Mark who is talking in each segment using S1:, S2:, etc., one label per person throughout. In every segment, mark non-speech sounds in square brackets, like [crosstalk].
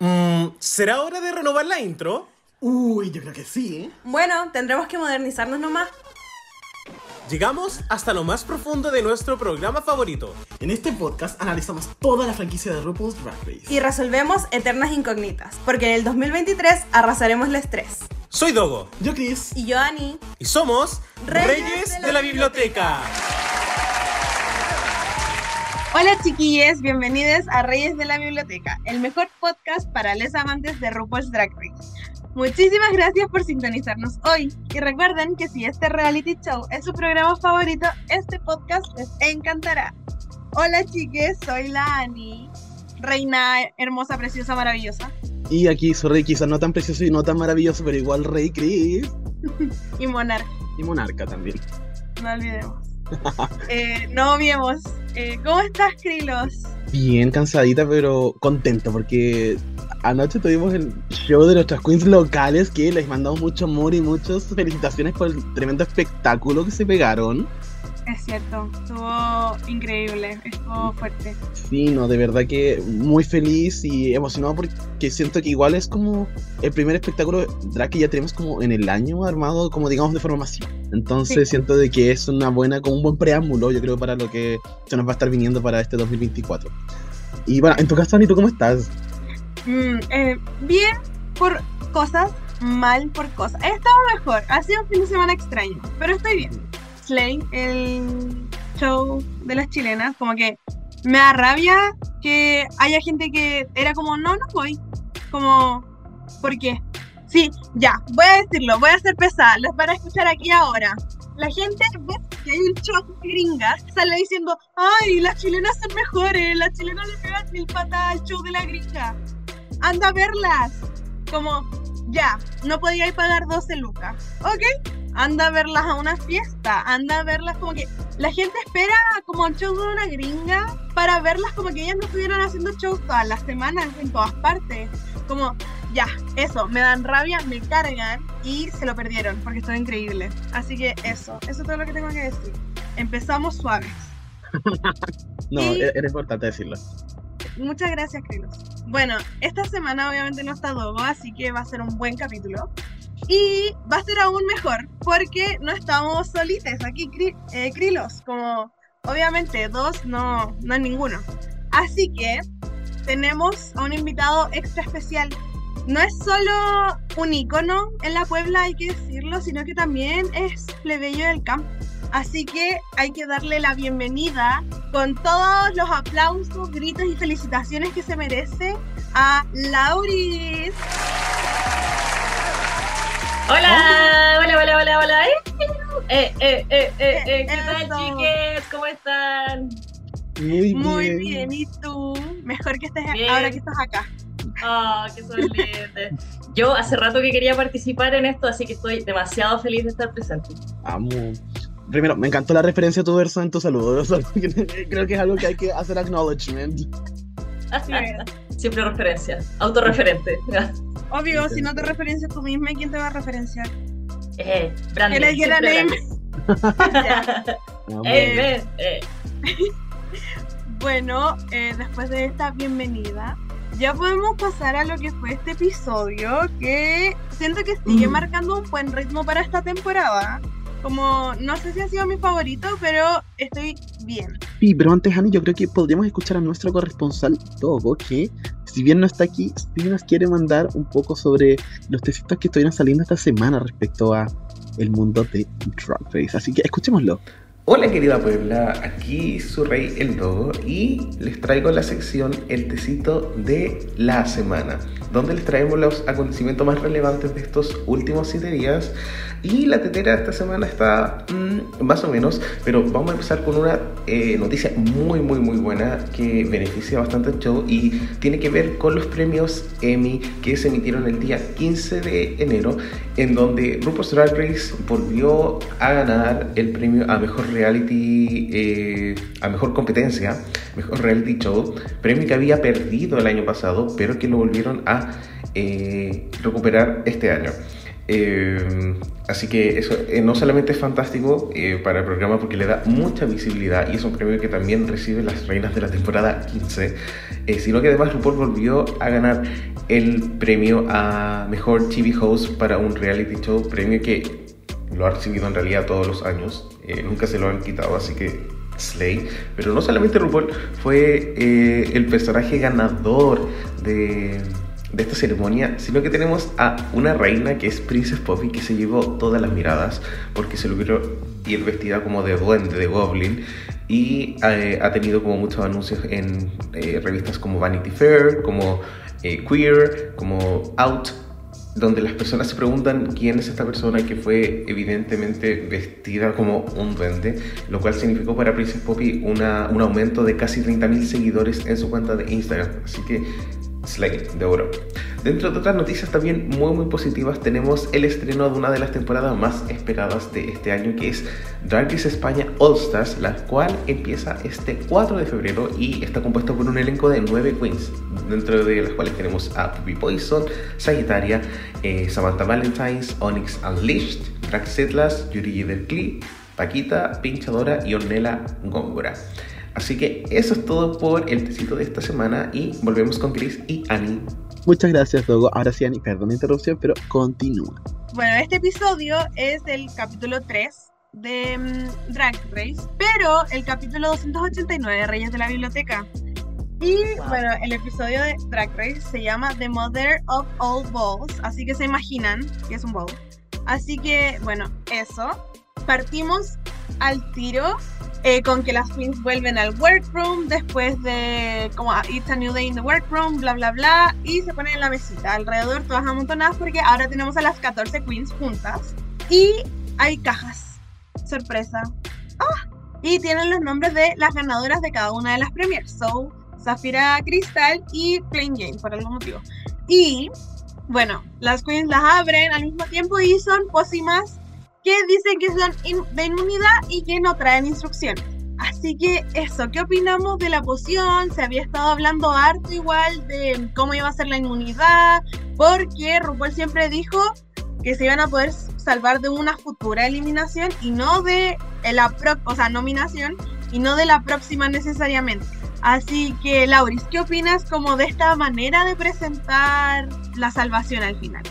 S1: Mm, ¿Será hora de renovar la intro?
S2: Uy, yo creo que sí, ¿eh?
S3: Bueno, tendremos que modernizarnos nomás.
S1: Llegamos hasta lo más profundo de nuestro programa favorito.
S2: En este podcast analizamos toda la franquicia de RuPaul's Drag Race.
S3: Y resolvemos eternas incógnitas, porque en el 2023 arrasaremos el estrés.
S1: Soy Dogo.
S2: Yo, Chris.
S3: Y yo, Ani.
S1: Y somos
S3: Reyes
S1: de la, Biblioteca.
S3: Hola chiquillos, bienvenidos a Reyes de la Biblioteca, el mejor podcast para les amantes de RuPaul's Drag Race. Muchísimas gracias por sintonizarnos hoy y recuerden que si este reality show es su programa favorito, este podcast les encantará. Hola chiques, soy la Ani, reina hermosa, preciosa, maravillosa.
S2: Y aquí soy Rey, quizás no tan precioso y no tan maravilloso, pero igual Rey Chris. [laughs]
S3: y monarca.
S2: Y monarca también.
S3: No olvidemos. [laughs] eh, no olvidemos. Eh, ¿Cómo estás, Krilos?
S2: Bien cansadita, pero contento porque anoche tuvimos el show de nuestras queens locales que les mandamos mucho amor y muchas felicitaciones por el tremendo espectáculo que se pegaron.
S3: Es cierto, estuvo increíble, estuvo fuerte.
S2: Sí, no, de verdad que muy feliz y emocionado porque siento que igual es como el primer espectáculo drag que ya tenemos como en el año armado, como digamos de forma masiva. Entonces siento de que es una buena, como un buen preámbulo, yo creo, para lo que se nos va a estar viniendo para este 2024. Y bueno, en tu caso, Anito, ¿cómo estás?
S3: Mm, eh, bien por cosas, mal por cosas. He estado mejor, ha sido un fin de semana extraño, pero estoy bien. Slay, el show de las chilenas, como que me da rabia que haya gente que era como, no, no voy. Como, ¿por qué? Sí, ya, voy a decirlo, voy a ser pesada, les van a escuchar aquí ahora. La gente ve que hay un show de gringas, sale diciendo, ay, las chilenas son mejores, las chilenas le pegan mil patas al show de la gringa anda a verlas. Como, ya, no podía pagar 12 lucas. Ok, anda a verlas a una fiesta, anda a verlas como que la gente espera como el show de una gringa para verlas como que ellas no estuvieran haciendo shows todas las semanas en todas partes. Como, ya, eso, me dan rabia, me cargan y se lo perdieron porque estuvo increíble. Así que eso, eso es todo lo que tengo que decir. Empezamos suaves. [laughs]
S2: no, e-, era importante decirlo.
S3: Muchas gracias, Krilos. Bueno, esta semana obviamente no está Dogo, así que va a ser un buen capítulo. Y va a ser aún mejor porque no estamos solites aquí, eh, Krilos. Como obviamente dos no, no es ninguno. Así que tenemos a un invitado extra especial. No es solo un icono en la Puebla, hay que decirlo, sino que también es plebeyo del campo. Así que hay que darle la bienvenida con todos los aplausos, gritos y felicitaciones que se merece a Lauris.
S4: Hola, hola, hola, hola, hola. Eh, eh, eh, eh, eh ¿Qué tal, chiques? ¿Cómo están?
S2: Muy bien.
S3: Muy bien, ¿y tú? Mejor que estés ahora que estás acá.
S4: Ah, qué sorprendente. Yo hace rato que quería participar en esto, así que estoy demasiado feliz de estar presente.
S2: Amo primero, me encantó la referencia a tu verso en tu saludo. [laughs] Creo que es algo que hay que hacer acknowledgement.
S4: Así es. Siempre referencia. Autorreferente. [laughs]
S3: Obvio, si no te referencias tú misma, ¿quién te va a referenciar?
S4: Eh, Brandon. ¿Quién [laughs]
S3: eh, eh. [laughs] bueno, eh, después de esta bienvenida, ya podemos pasar a lo que fue este episodio, que siento que sigue mm. marcando un buen ritmo para esta temporada. Como, no sé si ha sido mi favorito, pero estoy bien.
S2: Sí, pero antes, Ani, yo creo que podríamos escuchar a nuestro corresponsal Togo, que si bien no está aquí, sí nos quiere mandar un poco sobre los tecitos que estuvieron saliendo esta semana respecto a el mundo de Drag Race. Así que escuchémoslo.
S5: Hola querida Puebla, aquí su rey el Dogo y les traigo la sección El Tecito de la Semana, donde les traemos los acontecimientos más relevantes de estos últimos 7 días. Y la tetera esta semana está mm, más o menos, pero vamos a empezar con una eh, noticia muy, muy, muy buena que beneficia bastante el show y tiene que ver con los premios Emmy que se emitieron el día 15 de enero, en donde RuPaul's Drag Race volvió a ganar el premio a mejor reality, eh, a mejor competencia, mejor reality show, premio que había perdido el año pasado, pero que lo volvieron a eh, recuperar este año. Eh, así que eso eh, no solamente es fantástico para el programa porque le da mucha visibilidad y es un premio que también recibe las reinas de la temporada 15, eh, sino que además RuPaul volvió a ganar el premio a mejor TV host para un reality show, premio que lo ha recibido en realidad todos los años, eh, nunca se lo han quitado, así que Slay. Pero no solamente RuPaul fue eh, el personaje ganador de, de esta ceremonia, sino que tenemos a una reina que es Princess Poppy que se llevó todas las miradas porque se logró ir vestida como de duende, de goblin. Y eh, ha tenido como muchos anuncios en revistas como Vanity Fair, como Queer, como Out, donde las personas se preguntan quién es esta persona que fue evidentemente vestida como un duende, lo cual significó para Princess Poppy un aumento de casi 30.000 seguidores en su cuenta de Instagram. Así que Slay de oro. Dentro de otras noticias también muy muy positivas tenemos el estreno de una de las temporadas más esperadas de este año que es Dark Race España All Stars, la cual empieza este 4 de febrero y está compuesto por un elenco de 9 queens, dentro de las cuales tenemos a Puppy Poison, Sagittaria, eh, Samantha Valentines, Onyx Unleashed, Drax Setlas, Yuri Derkli, Paquita, Pinchadora y Ornella Góngora. Así que eso es todo por el tecito de esta semana y volvemos con Chris y Annie.
S2: Muchas gracias, Dogo. Ahora sí, Ani, perdón la interrupción, pero continúa.
S3: Bueno, este episodio es el capítulo 3 de mm, Drag Race, pero el capítulo 289 de Reyes de la Biblioteca. Y bueno, el episodio de Drag Race se llama The Mother of All Balls, así que se imaginan que es un ball. Así que, bueno, eso. Partimos al tiro eh, con que las queens vuelven al workroom después de como ah, It's a New Day in the Workroom, bla bla bla, y se ponen en la mesita alrededor todas amontonadas porque ahora tenemos a las 14 queens juntas y hay cajas. Sorpresa. Ah, y tienen los nombres de las ganadoras de cada una de las premiers. So, Zafira Crystal y Plain Jane, por algún motivo. Y, bueno, las queens las abren al mismo tiempo y son pócimas que dicen que son de inmunidad y que no traen instrucciones. Así que eso, ¿qué opinamos de la poción? Se había estado hablando harto igual de cómo iba a ser la inmunidad, porque RuPaul siempre dijo que se iban a poder salvar de una futura eliminación y no de la pro o sea, nominación y no de la próxima necesariamente. Así que, Lauris, ¿qué opinas como de esta manera de presentar la salvación al final?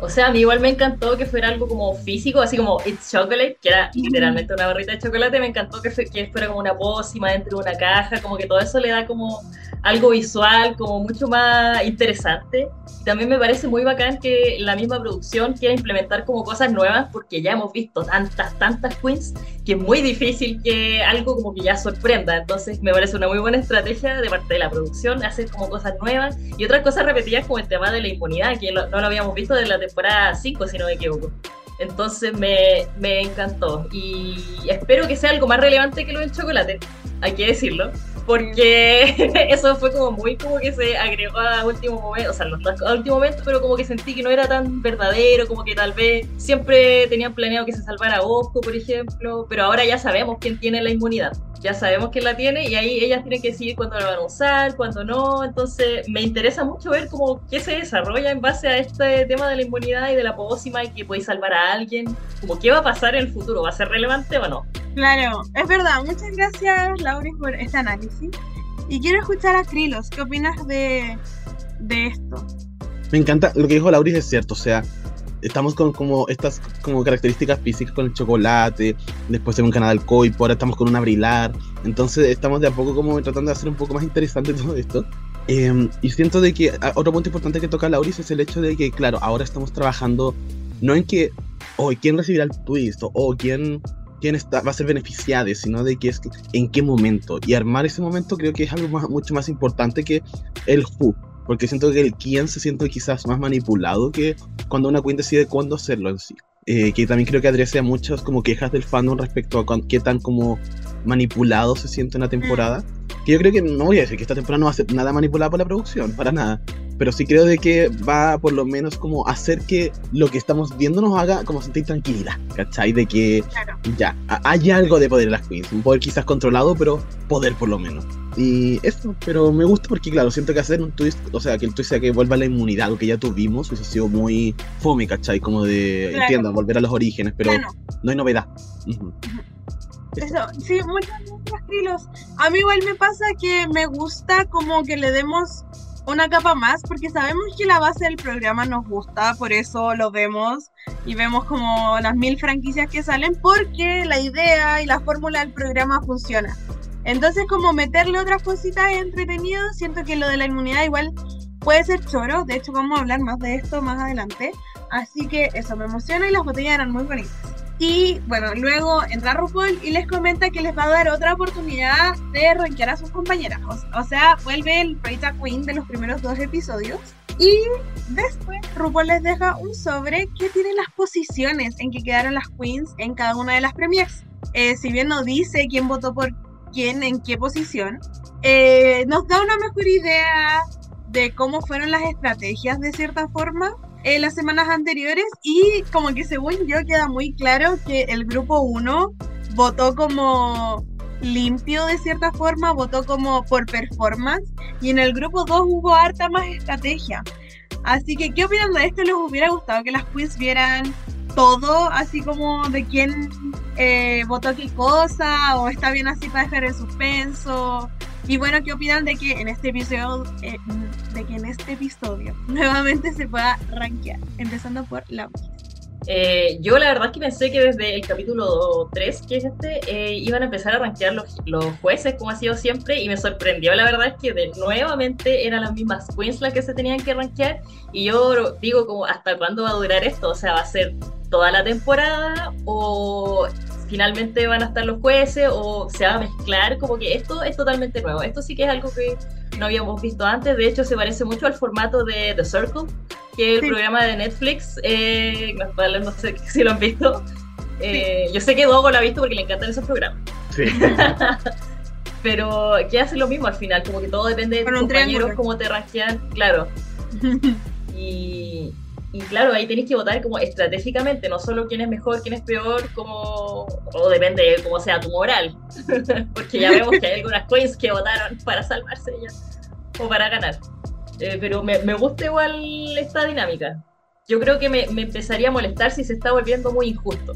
S4: O sea, a mí igual me encantó que fuera algo como físico, así como It's Chocolate, que era literalmente una barrita de chocolate. Me encantó que, fue- que fuera como una pócima dentro de una caja, como que todo eso le da como algo visual, como mucho más interesante. Y también me parece muy bacán que la misma producción quiera implementar como cosas nuevas, porque ya hemos visto tantas, tantas queens, que es muy difícil que algo como que ya sorprenda. Entonces me parece una muy buena estrategia de parte de la producción, hacer como cosas nuevas y otras cosas repetidas como el tema de la inmunidad, que lo- no lo habíamos visto desde la temporada 5, si no me equivoco. Entonces me, me encantó y espero que sea algo más relevante que lo del chocolate, hay que decirlo, porque [laughs] eso fue como muy como que se agregó a último momento, o sea, no a último momento, pero como que sentí que no era tan verdadero, como que tal vez siempre tenían planeado que se salvara Osco, por ejemplo, pero ahora ya sabemos quién tiene la inmunidad, ya sabemos quién la tiene y ahí ellas tienen que decidir cuándo la van a usar, cuándo no, entonces me interesa mucho ver cómo qué se desarrolla en base a este tema de la inmunidad y de la pócima y que podéis salvar a alguien, como qué va a pasar en el futuro, ¿va a ser relevante o no?
S3: Claro, es verdad. Muchas gracias, Lauris, por este análisis. Y quiero escuchar a Krilos. ¿Qué opinas de, de esto?
S2: Me encanta, lo que dijo Lauris es cierto, o sea, estamos con como estas como características físicas con el chocolate, después en un canal coipo, ahora estamos con un abrilar, entonces estamos de a poco como tratando de hacer un poco más interesante [laughs] todo esto. Eh, y siento de que ah, otro punto importante que toca Lauris es el hecho de que, claro, ahora estamos trabajando no en que, o quién recibirá el twist, o, quién, quién está, va a ser beneficiado, sino de que es en qué momento. Y armar ese momento creo que es algo mucho más importante que el who. Porque siento que el quién se siente quizás más manipulado que cuando una queen decide cuándo hacerlo en sí. Eh, que también creo que adrese a muchas como quejas del fandom respecto a qué tan como manipulado se siente una temporada. Que yo creo que no voy a decir que esta temporada no va a ser nada manipulada por la producción, para nada. Pero sí creo de que va por lo menos como hacer que lo que estamos viendo nos haga como sentir tranquilidad, ¿cachai? De que ya, hay algo de poder en las queens, un poder quizás controlado, pero poder por lo menos. Y eso, pero me gusta porque, claro, siento que hacer un twist, o sea, que el twist sea que vuelva la inmunidad, lo que ya tuvimos, eso ha sido muy fome, ¿cachai? Como de, entiendo, volver a los orígenes, pero no hay novedad.
S3: Eso, sí, muchas gracias, A mí igual me pasa que me gusta como que le demos una capa más, porque sabemos que la base del programa nos gusta, por eso lo vemos y vemos como las mil franquicias que salen, porque la idea y la fórmula del programa funciona. Entonces, como meterle otras cositas entretenidas, siento que lo de la inmunidad igual puede ser choro. De hecho, vamos a hablar más de esto más adelante. Así que eso me emociona y las botellas eran muy bonitas. Y bueno, luego entra RuPaul y les comenta que les va a dar otra oportunidad de rankear a sus compañeras. O, sea, vuelve el Rita Queen de los primeros dos episodios. Y después RuPaul les deja un sobre que tiene las posiciones en que quedaron las queens en cada una de las premiers. Eh, si bien no dice quién votó por quién, en qué posición, eh, nos da una mejor idea de cómo fueron las estrategias de cierta forma las semanas anteriores y como que según yo queda muy claro que el grupo 1 votó como limpio de cierta forma, votó como por performance y en el grupo 2 hubo harta más estrategia. Así que, ¿qué opinan de esto? ¿Les hubiera gustado que las quiz vieran todo, así como de quién eh, votó qué cosa, o está bien así para dejar el suspenso. Y bueno, ¿qué opinan de que en este episodio, eh, de que en este episodio nuevamente se pueda rankear? Empezando por la
S4: eh, yo la verdad es que pensé que desde el capítulo 3, que es este, eh, iban a empezar a rankear los, los, jueces, como ha sido siempre, y me sorprendió, la verdad es que nuevamente eran las mismas queens las que se tenían que rankear, y yo digo como, ¿hasta cuándo va a durar esto? O sea, ¿va a ser toda la temporada o finalmente van a estar los jueces o se va a mezclar, como que esto es totalmente nuevo. Esto sí que es algo que no habíamos visto antes, de hecho se parece mucho al formato de The Circle, que es el programa de Netflix, eh, no sé [laughs] si lo han visto. Eh, yo sé que Dogo lo ha visto porque le encantan esos programas. Sí. [laughs] Pero que hace lo mismo al final, como que todo depende de tus compañeros, cómo te rankean, claro. [laughs] y, y claro, ahí tenéis que votar como estratégicamente, no solo quién es mejor, quién es peor, como o depende de cómo sea tu moral. [laughs] Porque ya vemos que hay algunas queens que votaron para salvarse ya o para ganar. Eh, pero me, me, gusta igual esta dinámica. Yo creo que me, me, empezaría a molestar si se está volviendo muy injusto.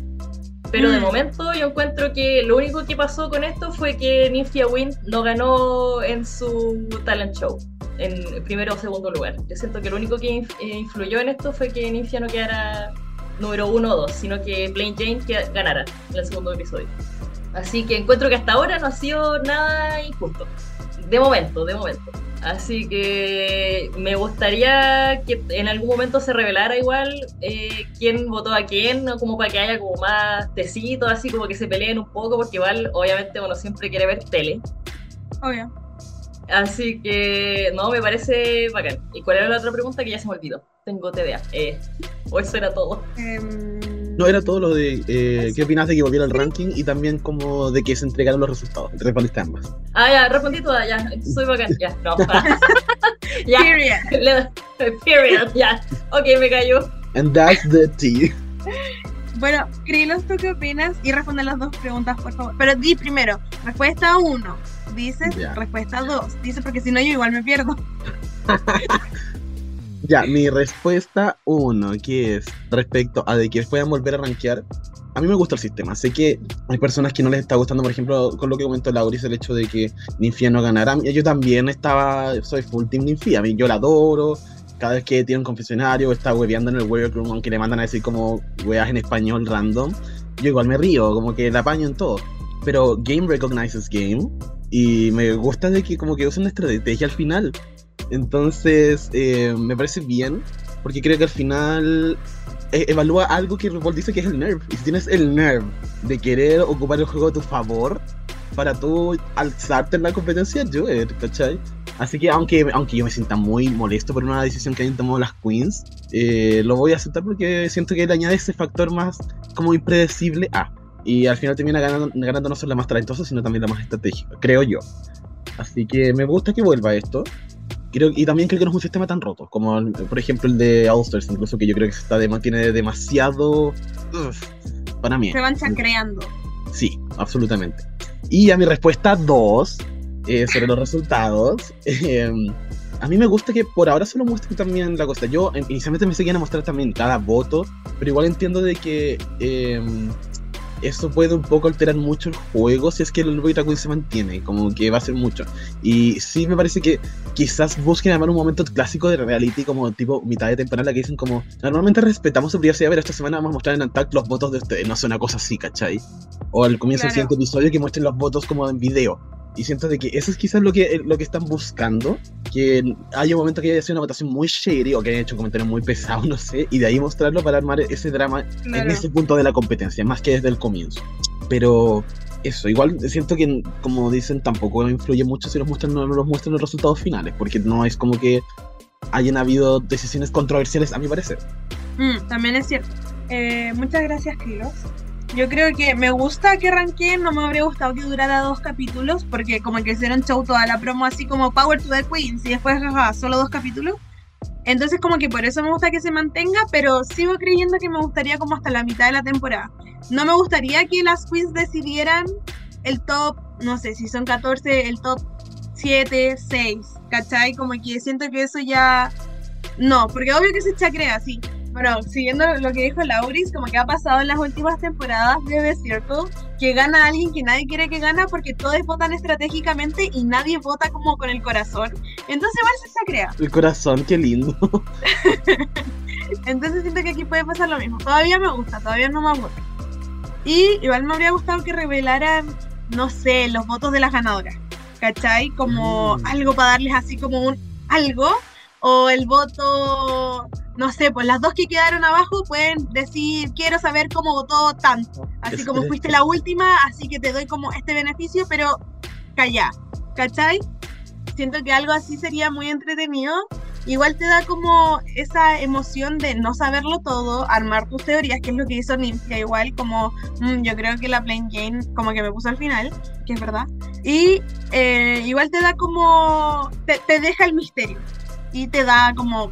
S4: Pero de mm. momento yo encuentro que lo único que pasó con esto fue que Nymphia Wind no ganó en su talent show en primero o segundo lugar. Yo siento que lo único que eh, influyó en esto fue que Nymphia no quedara número uno o dos, sino que Plain Jane ganara en el segundo episodio. Así que encuentro que hasta ahora no ha sido nada injusto. De momento, de momento. Así que me gustaría que en algún momento se revelara igual eh, quién votó a quién, como para que haya como más tecitos, así como que se peleen un poco, porque igual obviamente uno siempre quiere ver tele.
S3: Obvio.
S4: Así que, no, me parece bacán. ¿Y cuál era la otra pregunta que ya se me olvidó? Tengo TDA. Eh, o eso era todo.
S3: Em,
S2: no, era todo lo de eh, qué opinas de que volviera el ranking y también como de que se entregaron los resultados. Respondiste ambas.
S4: Ah, ya, respondí todas, ya. Soy bacán, ya. No. [laughs] ya. Period. Period, ya. Ok, me cayó.
S2: And that's the tea.
S3: Bueno, Krilos, ¿tú qué opinas? Y responde las dos preguntas, por favor. Pero di primero, respuesta uno dices respuesta 2. Dice porque si no yo igual me pierdo. [laughs]
S2: ya, mi respuesta 1, que es respecto a de que puedan volver a rankear. A mí me gusta el sistema. Sé que hay personas que no les está gustando, por ejemplo, con lo que comentó Lauris, el hecho de que Ninfia no ganara. Yo también estaba, soy full team Ninfia. Yo la adoro. Cada vez que tiene un confesionario, está hueveando en el workroom, aunque le mandan a decir como weas en español random. Yo igual me río, como que la apaño en todo. Pero Game recognizes Game y me gusta de que como que usa una estrategia al final. Entonces, eh, me parece bien, porque creo que al final eh, evalúa algo que RuPaul dice que es el nerve. Y si tienes el nerve de querer ocupar el juego a tu favor, para tú alzarte en la competencia, yo, ¿cachai? Así que aunque, aunque yo me sienta muy molesto por una decisión que hayan tomado las queens, eh, lo voy a aceptar porque siento que le añade ese factor más como impredecible a. Y al final termina ganando, ganando no solo la más talentosa, sino también la más estratégica, creo yo. Así que me gusta que vuelva esto. Creo, y también creo que no es un sistema tan roto, como el- por ejemplo el de All Stars, incluso que yo creo que está de, tiene demasiado... uf, para mí.
S3: Se van chacreando.
S2: Sí, absolutamente. Y a mi respuesta 2 sobre los resultados. [laughs] eh, a mí me gusta que por ahora solo muestren también la cosa. Yo eh, inicialmente me seguían a mostrar también cada voto, pero igual entiendo de que eh, eso puede un poco alterar mucho el juego si es que el Ultra Queen se mantiene, como que va a ser mucho. Y sí me parece que quizás busquen armar un momento clásico de reality como tipo mitad de temporada que dicen como normalmente respetamos su privacidad, pero esta semana vamos a mostrar en Attack los votos de ustedes, no sé, una cosa así, ¿cachai? O al comienzo del siguiente episodio que muestren los votos como en video. Y siento de que eso es quizás lo que, lo que están buscando, que haya un momento que haya sido una votación muy shady o que hayan hecho comentarios muy pesados, [laughs] no sé, y de ahí mostrarlo para armar ese drama en
S3: Claro.
S2: ese punto de la competencia, más que desde el comienzo. Pero eso, igual siento que, como dicen, tampoco influye mucho si los muestran o no los muestran los resultados finales, porque no es como que hayan habido decisiones controversiales, a mi parecer.
S3: Mm, también es cierto. Eh, muchas gracias, Krilos. Yo creo que me gusta que ranqueen, no me habría gustado que durara dos capítulos, porque como que hicieron show toda la promo así como Power to the Queens y después jaja, solo dos capítulos. Entonces como que por eso me gusta que se mantenga, pero sigo creyendo que me gustaría como hasta la mitad de la temporada. No me gustaría que las Queens decidieran el top, no sé, si son 14, el top 7, 6, ¿cachai? Como que siento que eso ya... No, porque obvio que se chacrea, sí. Bueno, siguiendo lo que dijo Lauris, como que ha pasado en las últimas temporadas de The Circle, que gana alguien que nadie quiere que gana porque todos votan estratégicamente y nadie vota como con el corazón. Entonces igual se chacrea.
S2: El corazón, qué lindo. [laughs]
S3: Entonces siento que aquí puede pasar lo mismo. Todavía me gusta, todavía no me aburre. Y igual me habría gustado que revelaran, no sé, los votos de las ganadoras. ¿Cachai? Como
S2: Mm.
S3: algo para darles así como un algo. O el voto, no sé, pues las dos que quedaron abajo pueden decir, quiero saber cómo votó tanto. Así como
S2: es-
S3: fuiste la última, así que te doy como este beneficio, pero calla. ¿Cachai? Siento que algo así sería muy entretenido. Igual te da como esa emoción de no saberlo todo, armar tus teorías, que es lo que hizo Nymphia, igual como mm, yo creo que la Plain Jane como que me puso al final, que es verdad. Y eh, igual te da como, te, te deja el misterio y te da como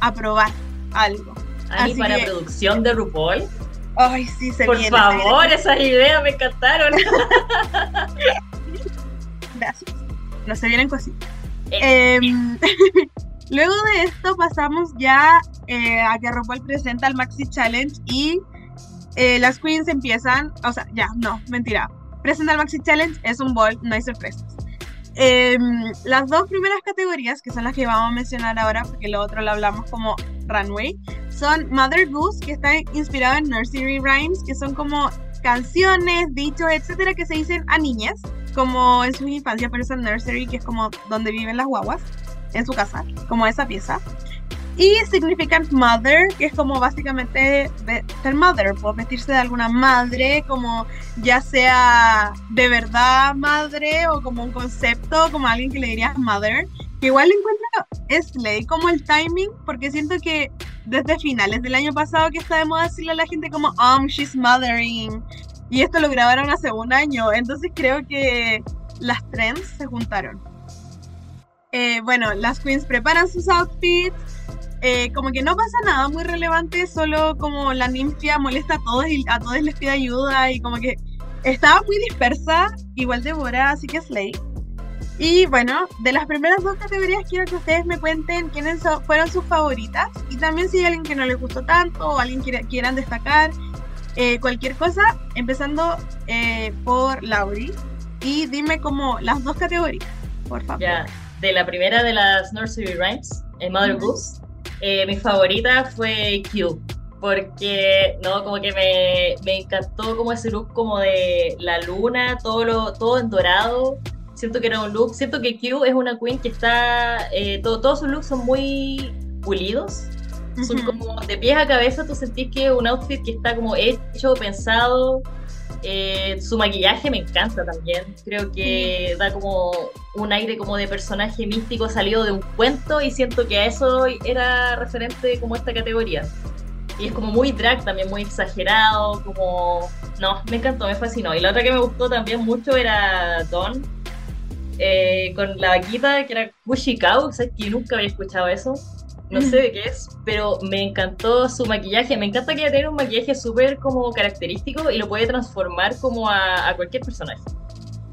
S3: a probar algo.
S4: A mí
S3: Así
S4: para
S3: que-
S4: producción de RuPaul.
S3: Ay, sí, se
S4: Por
S3: viene. se viene.
S4: favor, esas ideas me encantaron. [laughs]
S3: Gracias. No se vienen cositas.
S4: Eh.
S3: Em, [laughs] luego de esto pasamos ya eh, a que RuPaul presenta el Maxi Challenge y eh, las queens empiezan, o sea, ya, no, mentira. Presenta el Maxi Challenge, es un ball, no hay sorpresas. Em, las dos primeras categorías, que son las que vamos a mencionar ahora, porque lo otro lo hablamos como Runway, son Mother Goose, que está inspirado en Nursery Rhymes, que son como canciones, dichos, etcétera, que se dicen a niñas, como en su infancia, pero es el nursery, que es como donde viven las guaguas, en su casa, como esa pieza. Y Significant Mother, que es como básicamente ser mother, pues vestirse de alguna madre, como ya sea de verdad madre o como un concepto, como alguien que le dirías mother. Que igual encuentro es ley como el timing, porque siento que desde finales del año pasado que está de moda decirle a la gente como, um, she's mothering. Y esto lo grabaron hace un año, entonces creo que las trends se juntaron. Eh, bueno, las queens preparan sus outfits. Eh, como que no pasa nada muy relevante, solo como la ninfia molesta a todos y a todos les pide ayuda y como que estaba muy dispersa, igual Deborah, así que Slay. Y bueno, de las primeras dos categorías quiero que ustedes me cuenten quiénes so- fueron sus favoritas y también si hay alguien que no les gustó tanto o alguien que quieran destacar, eh, cualquier cosa, empezando eh, por Lauri. Y dime como las dos categorías, por favor.
S4: Ya, de la primera de las Nursery Rhymes, en Mother. Goose, eh, mi favorita fue Q. Porque, no, como que me, me encantó como ese look como de la luna, todo, lo, todo en dorado. Siento que era un look, siento que Q es una queen que está, eh, todo- todos sus looks son muy pulidos. Son
S3: Ujú.
S4: como de pies a cabeza, tú sentís que es un outfit que está como hecho, pensado. Eh, su maquillaje me encanta también. Creo que da como un aire como de personaje místico salido de un cuento y siento que a eso era referente como esta categoría. Y es como muy drag también, muy exagerado, como... No, me encantó, me fascinó. Y la otra que me gustó también mucho era Dawn, eh, con la vaquita que era Cow, ¿sabes que nunca había escuchado eso? No sé de qué es, pero me encantó su maquillaje. Me encanta que ella tiene un maquillaje súper como característico y lo puede transformar como a, a cualquier personaje.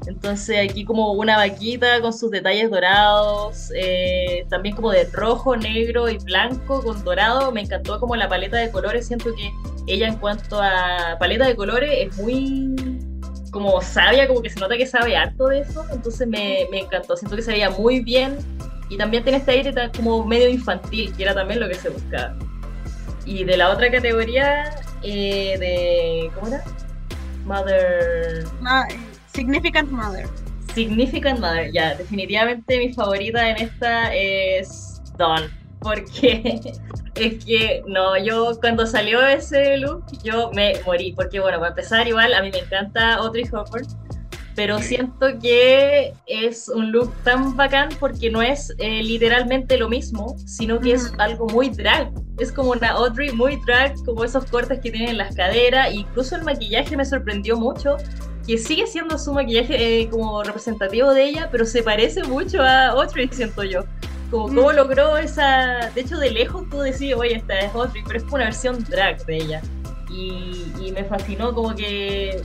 S4: Entonces aquí como una vaquita con sus detalles dorados, eh, también como de rojo, negro y blanco con dorado. Me encantó como la paleta de colores. Siento que ella en cuanto a paleta de colores es muy como sabia, como que se nota que sabe harto de eso. Entonces me, me encantó. Siento que se veía muy bien. Y también tiene este aire como medio infantil, que era también lo que se buscaba. Y de la otra categoría, eh, de... ¿Cómo era? Mother...
S3: Ah, Significant Mother.
S4: Significant Mother, ya, definitivamente mi favorita en esta es Dawn, porque [laughs] es que, no, yo cuando salió ese look, yo me morí, porque bueno, para empezar igual, a mí me encanta Audrey Hopper, pero siento que es un look tan bacán porque no es eh, literalmente lo mismo, sino que es algo muy drag. Es como una Audrey muy drag, como esos cortes que tienen en las caderas, incluso el maquillaje me sorprendió mucho que sigue siendo su maquillaje eh, como representativo de ella, pero se parece mucho a Audrey, siento yo. Como cómo mm. logró esa... De hecho, de lejos tú decís, oye, esta es Audrey, pero es una versión drag de ella. Y, y me fascinó como que...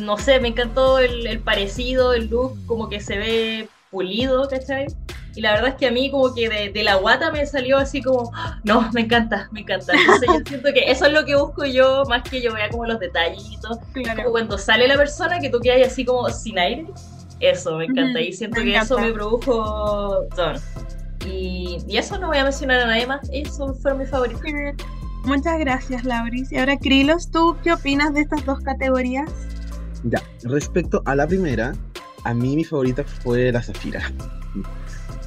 S4: No sé, me encantó el, el parecido, el look, como que se ve pulido, ¿cachai? Y la verdad es que a mí como que de, la guata me salió así como, ¡Ah! no, me encanta, me encanta. Entonces yo [laughs] siento que eso es lo que busco yo, más que yo vea como los detallitos. Como cuando sale la persona que tú quedas así como sin aire. Eso, me encanta. y siento que eso me produjo Don. Y, y, eso no voy a mencionar a nadie más. Eso fue mi favorito.
S3: Muchas gracias, Lauris. Y ahora, Krilos, ¿tú qué opinas de estas dos categorías?
S2: Ya, respecto a la primera, a mí mi favorita fue la Zafira.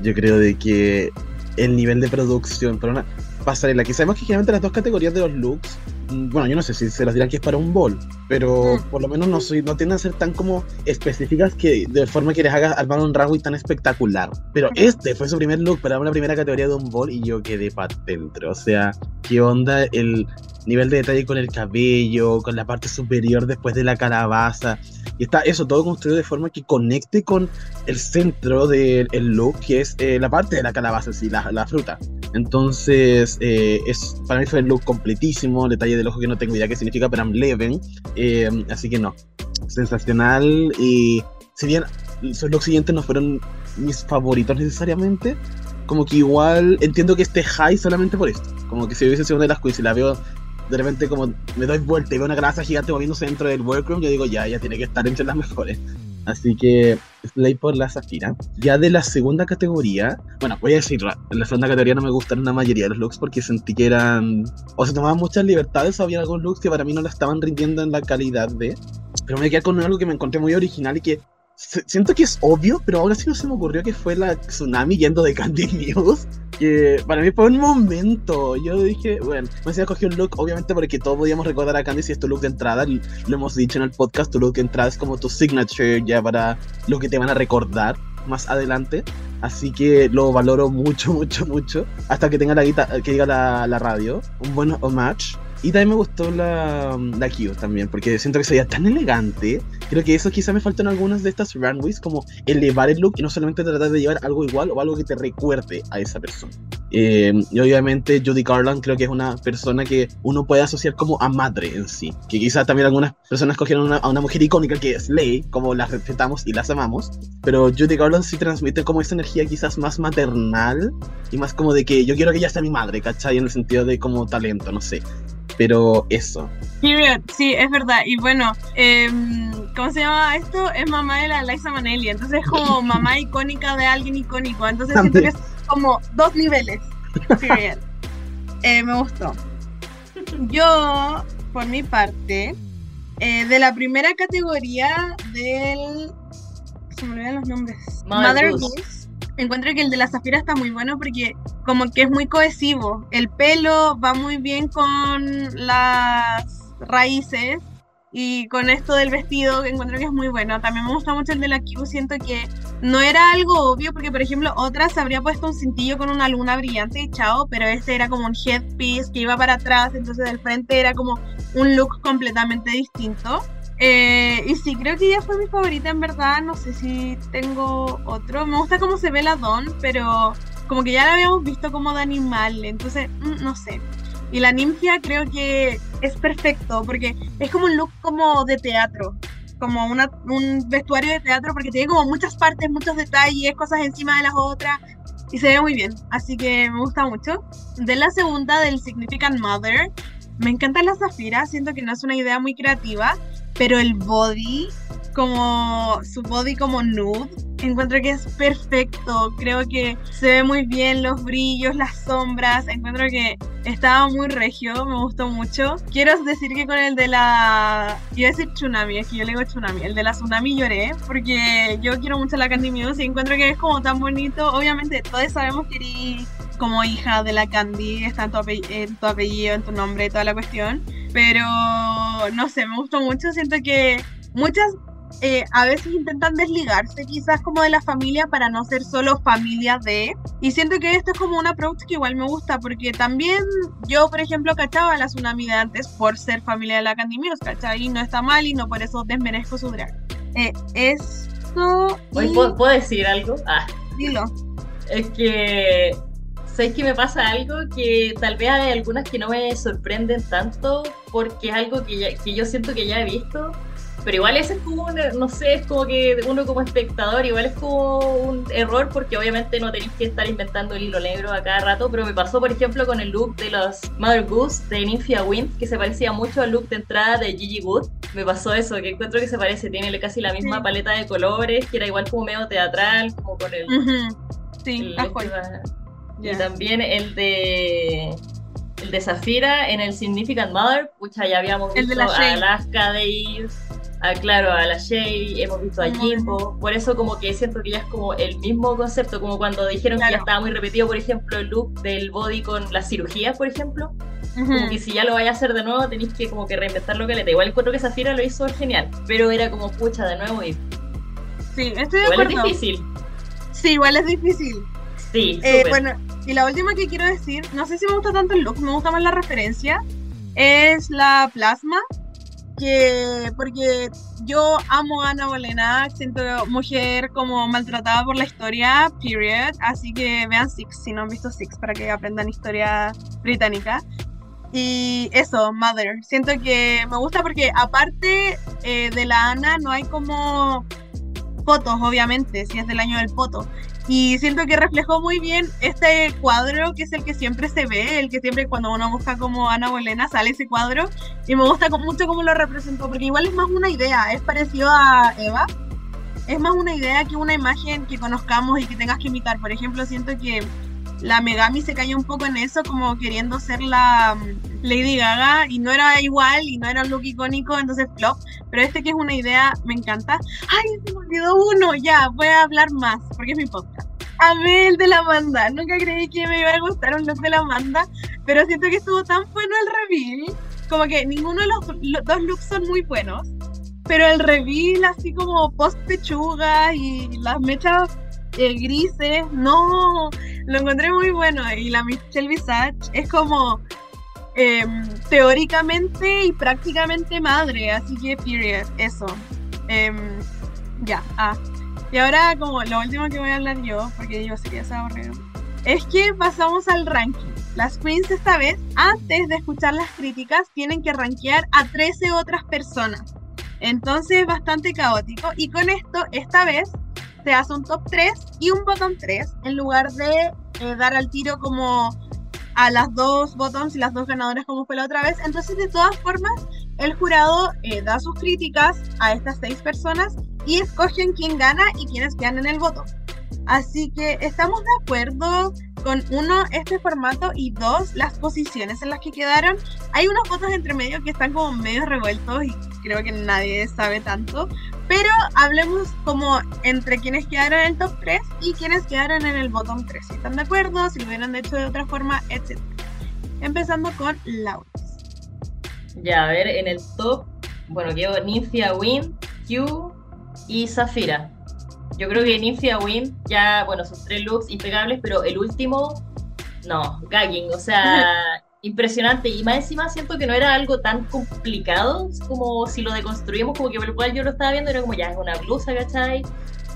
S2: Yo creo de que el nivel de producción para una pasarela, que sabemos que generalmente las dos categorías de los looks, mm, bueno, yo no sé si se las dirán que es para un bol, pero mm. por lo menos no, soy, no tienden a ser tan como específicas que de forma que les haga armar un y tan espectacular. Pero este fue su primer look para una primera categoría de un bol y yo quedé para dentro. O sea, ¿qué onda el nivel de detalle con el cabello, con la parte superior después de la calabaza? Y está eso todo construido de forma que conecte con el centro del look, que es eh, la parte de la calabaza, sí, la, la fruta. Entonces, eh, es, para mí fue el look completísimo, detalle del ojo que no tengo idea qué significa, pero I'm leven. Eh, así que no, sensacional. Y si bien los looks siguientes no fueron mis favoritos necesariamente, como que igual entiendo que esté high solamente por esto. Como que si hubiese sido una de las quiz y la veo de repente como me doy vuelta y veo una grasa gigante moviéndose dentro del workroom, yo digo, ya, ya tiene que estar entre las mejores. Así que Slay por la Zafira. Ya de la segunda categoría, bueno, voy a decirlo, en la segunda categoría no me gustaron la mayoría de los looks porque sentí que eran. O se tomaban muchas libertades, o había algunos looks que para mí no la estaban rindiendo en la calidad de. Pero me quedé con algo que me encontré muy original y que siento que es obvio, pero ahora sí no se me ocurrió que fue la tsunami yendo de Candy News. Que para mí fue un momento. Yo dije, bueno, me decía coger un look, obviamente porque todos podíamos recordar a Candy si es tu look de entrada. Lo hemos dicho en el podcast, tu look de entrada es como tu signature ya para lo que te van a recordar más adelante. Así que lo valoro mucho, [laughs] mucho, mucho. Hasta que tenga la guita que diga la, la radio. Un buen match. Y también me gustó la, la Q también, porque siento que se veía tan elegante. Creo que eso quizá me faltan algunas de estas runways, como elevar el look y no solamente tratar de llevar algo igual o algo que te recuerde a esa persona. Eh, y obviamente Judy Garland creo que es una persona que uno puede asociar como a madre en sí. Que quizá también algunas personas cogieron a una mujer icónica que es Ley, como la respetamos y las amamos. Pero Judy Garland sí transmite como esa energía quizás más maternal y más como de que yo quiero que ella sea mi madre, ¿cachai? En el sentido de como talento, no sé. Pero eso.
S3: Sí, es verdad. Y bueno, em, ¿cómo se llama esto? Es mamá de la Liza Manelli. Entonces es como [laughs] mamá icónica de alguien icónico. Entonces siento que es como dos niveles. Period. [laughs] Eh, me gustó. Yo, por mi parte, eh, de la primera categoría del... Se me olvidan los nombres. Mother, Goose encuentro que el de la Zafira está muy bueno porque como que es muy cohesivo. El pelo va muy bien con las raíces y con esto del vestido encuentro que es muy bueno. También me gusta mucho el de la Q, siento que no era algo obvio porque por ejemplo otras habría puesto un cintillo con una luna brillante y chao, pero este era como un headpiece que iba para atrás, entonces del frente era como un look completamente distinto. Eh, y sí, creo que ella fue mi favorita en verdad. No sé si tengo otro. Me gusta cómo se ve la Don, pero como que ya la habíamos visto como de animal. Entonces, mm, no sé. Y la ninja creo que es perfecto porque es como un look como de teatro. Como una, un vestuario de teatro porque tiene como muchas partes, muchos detalles, cosas encima de las otras. Y se ve muy bien. Así que me gusta mucho. De la segunda, del Significant Mother. Me encanta la Zafira. Siento que no es una idea muy creativa pero el body, como su body como nude, encuentro que es perfecto. Creo que se ve muy bien los brillos, las sombras. Encuentro que estaba muy regio, me gustó mucho. Quiero decir que con el de la. Iba a decir Tsunami, es que yo le digo Tsunami. El de la Tsunami lloré porque yo quiero mucho la Candy Music. Encuentro que es como tan bonito. Obviamente, todos sabemos que como hija de la Candy, está en tu, en tu apellido, en tu nombre, toda la cuestión. Pero no sé, me gustó mucho. Siento que muchas eh, a veces intentan desligarse quizás como de la familia para no ser solo familia de. Y siento que esto es como un approach que igual me gusta porque también yo, por ejemplo, cachaba a la Tsunami de antes por ser familia de la Candy Muse, ¿cachai? Y no está mal y no por eso desmerezco su drag. Eh, esto...
S4: ¿Puedo, decir algo? Ah.
S3: Dilo.
S4: Es que ¿Sabes que me pasa algo que tal vez hay algunas que no me sorprenden tanto porque es algo que, que yo siento que ya he visto? Pero igual ese es como, no sé, es como que uno como espectador, igual es como un error porque obviamente no tenéis que estar inventando el hilo negro a cada rato, pero me pasó por ejemplo con el look de los Mother Goose de Nymphia Wind, que se parecía mucho al look de entrada de Gigi Wood. Me pasó eso, que encuentro que se parece, tiene casi la misma paleta de colores, que era igual como medio teatral, como con el...
S3: Sí,
S4: y también el de el de Zafira en el Significant Mother, pucha, ya habíamos visto a Alaska Dave, a claro, a la Shay, hemos visto a Jimbo, por eso como que siento que ya es como el mismo concepto, como cuando dijeron que ya estaba muy repetido, por ejemplo, el look del body con las cirugías, por ejemplo. Como que si ya lo vaya a hacer de nuevo, tenéis que como que reinventar lo que le da. Igual encuentro que Zafira lo hizo genial, pero era como pucha de nuevo y.
S3: Sí, estoy de
S4: igual
S3: acuerdo.
S4: es difícil.
S3: Sí, igual es difícil.
S4: Sí,
S3: eh, bueno, y la última que quiero decir, no sé si me gusta tanto el look, me gusta más la referencia, es la plasma, que porque yo amo a Ana Bolena, siento mujer como maltratada por la historia, period, así que vean Six si no han visto Six para que aprendan historia británica. Y eso, Mother, siento que me gusta porque aparte eh, de la Ana no hay como fotos, obviamente, si es del año del foto. Y siento que reflejó muy bien este cuadro, que es el que siempre se ve, el que siempre cuando uno busca como Ana Bolena sale ese cuadro. Y me gusta mucho cómo lo representó, porque igual es más una idea, es parecido a Eva. Es más una idea que una imagen que conozcamos y que tengas que imitar. Por ejemplo, siento que la Megami se cayó un poco en eso, como queriendo ser la mm, Lady Gaga, y no era igual, y no era un look icónico, entonces flop. Pero este que es una idea, me encanta. ¡Ay, se me olvidó uno! Ya, voy a hablar más, porque es mi podcast. Amé de la Amanda. Nunca creí que me iba a gustar un look de la Amanda, pero siento que estuvo tan bueno el reveal. Como que ninguno de los, dos looks son muy buenos, pero el reveal, así como post pechuga y las mechas eh, grises, no, lo encontré muy bueno. Y la Michelle Visage es como em, teóricamente y prácticamente madre, así que period, eso. Em, ya, ah. Y ahora como lo último que voy a hablar yo, porque digo, sería aburrido, es que pasamos al ranking. Las queens esta vez, antes de escuchar las críticas, tienen que rankear a 13 otras personas. Entonces es bastante caótico. Y con esto, esta vez, se hace un top 3 y un bottom 3 en lugar de eh, dar al tiro como a las dos bottoms y las dos ganadoras como fue la otra vez. Entonces, de todas formas, el jurado eh, da sus críticas a estas seis personas y escogen quién gana y quiénes quedan en el voto. Así que estamos de acuerdo con uno, este formato y dos, las posiciones en las que quedaron. Hay unos votos entre medio que están como medio revueltos y creo que nadie sabe tanto. Pero hablemos como entre quienes quedaron en el top 3 y quienes quedaron en el bottom 3. Si están de acuerdo, si lo hubieran hecho de otra forma, etc. Empezando con Laura.
S4: Ya, a ver, en el top, bueno, quedó Nymphia Win, Q y Zafira. Yo creo que Nymphia Win ya, bueno, sus tres looks impecables, pero el último, no, gagging, o sea, [laughs] impresionante. Y más encima siento que no era algo tan complicado como si lo deconstruimos, como que por lo cual yo lo estaba viendo, era como ya es una blusa, ¿cachai?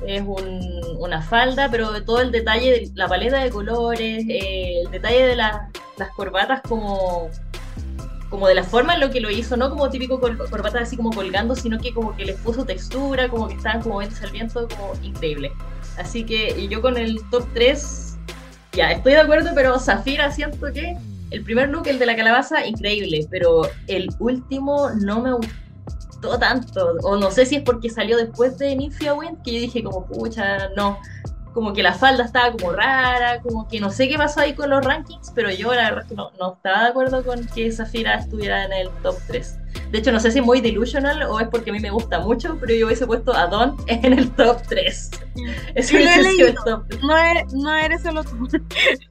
S4: Es un, una falda, pero todo el detalle de la paleta de colores, eh, el detalle de las corbatas como como de la forma en lo que lo hizo, no como típico cor corbatas así como colgando, sino que como que les puso textura, como que estaban como ventas al viento, como increíble. Así que yo con el top 3, ya estoy de acuerdo, pero Zafira siento que el primer look, el de la calabaza, increíble, pero el último no me gustó tanto, o no sé si es porque salió después de Nymphia Wind, que yo dije como, pucha, no, como que la falda estaba como rara, como que no sé qué pasó ahí con los rankings, pero yo la verdad que no, no estaba de acuerdo con que Zafira estuviera en el top 3. De hecho, no sé si es muy delusional o es porque a mí me gusta mucho, pero yo hubiese puesto a Don [laughs] en el top 3. [laughs]
S3: Eso el top No, eres, no eres solo tú.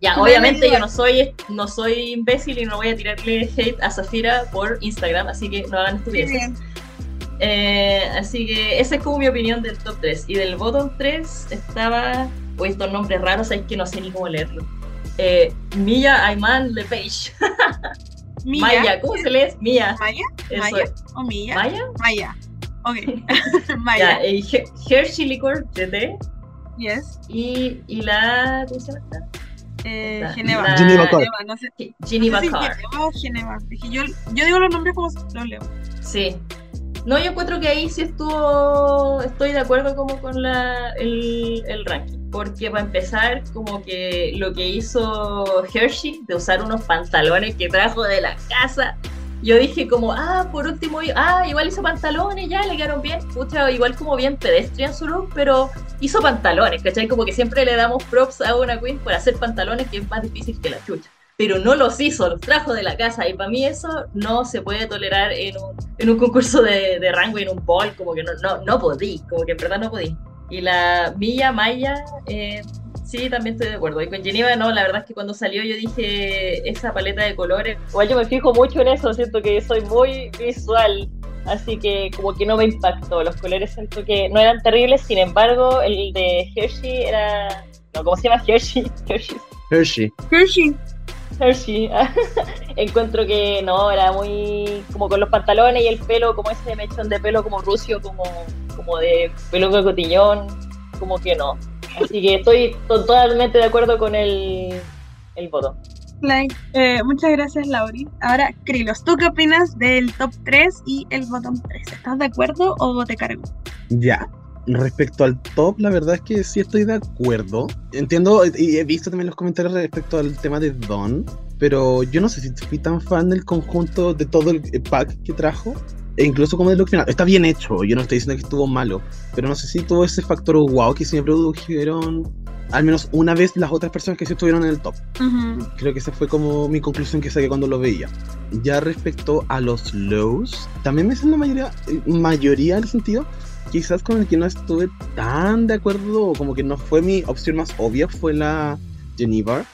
S4: Ya, [laughs] obviamente yo no soy, no soy imbécil y no voy a tirarle hate a Zafira por Instagram, así que no hagan estupideces. Eh, así que esa es como mi opinión del top 3. Y del bottom 3 estaba, pues estos nombres raros, es que no sé ni cómo leerlo. Eh, Mia Ayman Lepage. [laughs] Maya, ¿cómo se lee? Mia.
S3: Maya. Maya. ¿O Mia?
S4: Maya.
S3: Maya. Ok. [laughs] [laughs] Maya.
S4: eh, Hershey Liquor GT.
S3: Yes.
S4: Y, y la. ¿Cómo se llama
S3: Eh, Geneva.
S2: La... Geneva Car.
S3: Geneva, no sé.
S4: Geneva
S3: no sé si
S4: Car.
S3: Geneva o Geneva. Yo, yo digo los nombres como los leo.
S4: Sí. No, yo encuentro que ahí sí estuvo, estoy de acuerdo como con la, el, ranking, porque para empezar, como que lo que hizo Hershey de usar unos pantalones que trajo de la casa, yo dije como, ah, por último, ah, igual hizo pantalones, ya, le quedaron bien, pucha, igual como bien pedestrian su look, pero hizo pantalones, ¿cachai? Como que siempre le damos props a una queen por hacer pantalones que es más difícil que la chucha pero no los hizo, los trajo de la casa. Y para mí eso no se puede tolerar en un, en un concurso de, de rango, en un ball, como que no, no, no podí, como que en verdad no podí. Y la Milla Maya, eh, sí, también estoy de acuerdo. Y con Geneva, no, la verdad es que cuando salió yo dije esa paleta de colores. Igual yo me fijo mucho en eso, siento que soy muy visual. Así que como que no me impactó. Los colores siento que no eran terribles, sin embargo, el de Hershey era... No, ¿cómo se llama? Hershey. [laughs] Hershey.
S2: Hershey.
S3: Hershey.
S4: Hershey. [laughs] Encuentro que no, era muy como con los pantalones y el pelo, como ese mechón de pelo como rucio, como, como de pelo de cotillón, como que no. Así que estoy totalmente de acuerdo con el, el voto.
S3: Like, eh, muchas gracias, Lauri. Ahora, Krilos, ¿tú qué opinas del top 3 y el bottom 3? ¿Estás de acuerdo o te cargo?
S2: Ya. Respecto al top, la verdad es que sí estoy de acuerdo. Entiendo y he visto también los comentarios respecto al tema de Don, pero yo no sé si fui tan fan del conjunto de todo el pack que trajo. E incluso como de lo final. Está bien hecho, yo no estoy diciendo que estuvo malo, pero no sé si tuvo ese factor wow que siempre produjeron al menos una vez las otras personas que sí estuvieron en el top.
S3: Uh -huh.
S2: Creo que esa fue como mi conclusión que saqué cuando lo veía. Ya respecto a los lows, también me hacen la mayoría, mayoría del sentido. Quizás con el que no estuve tan de acuerdo, como que no fue mi opción más obvia, fue la Geneva.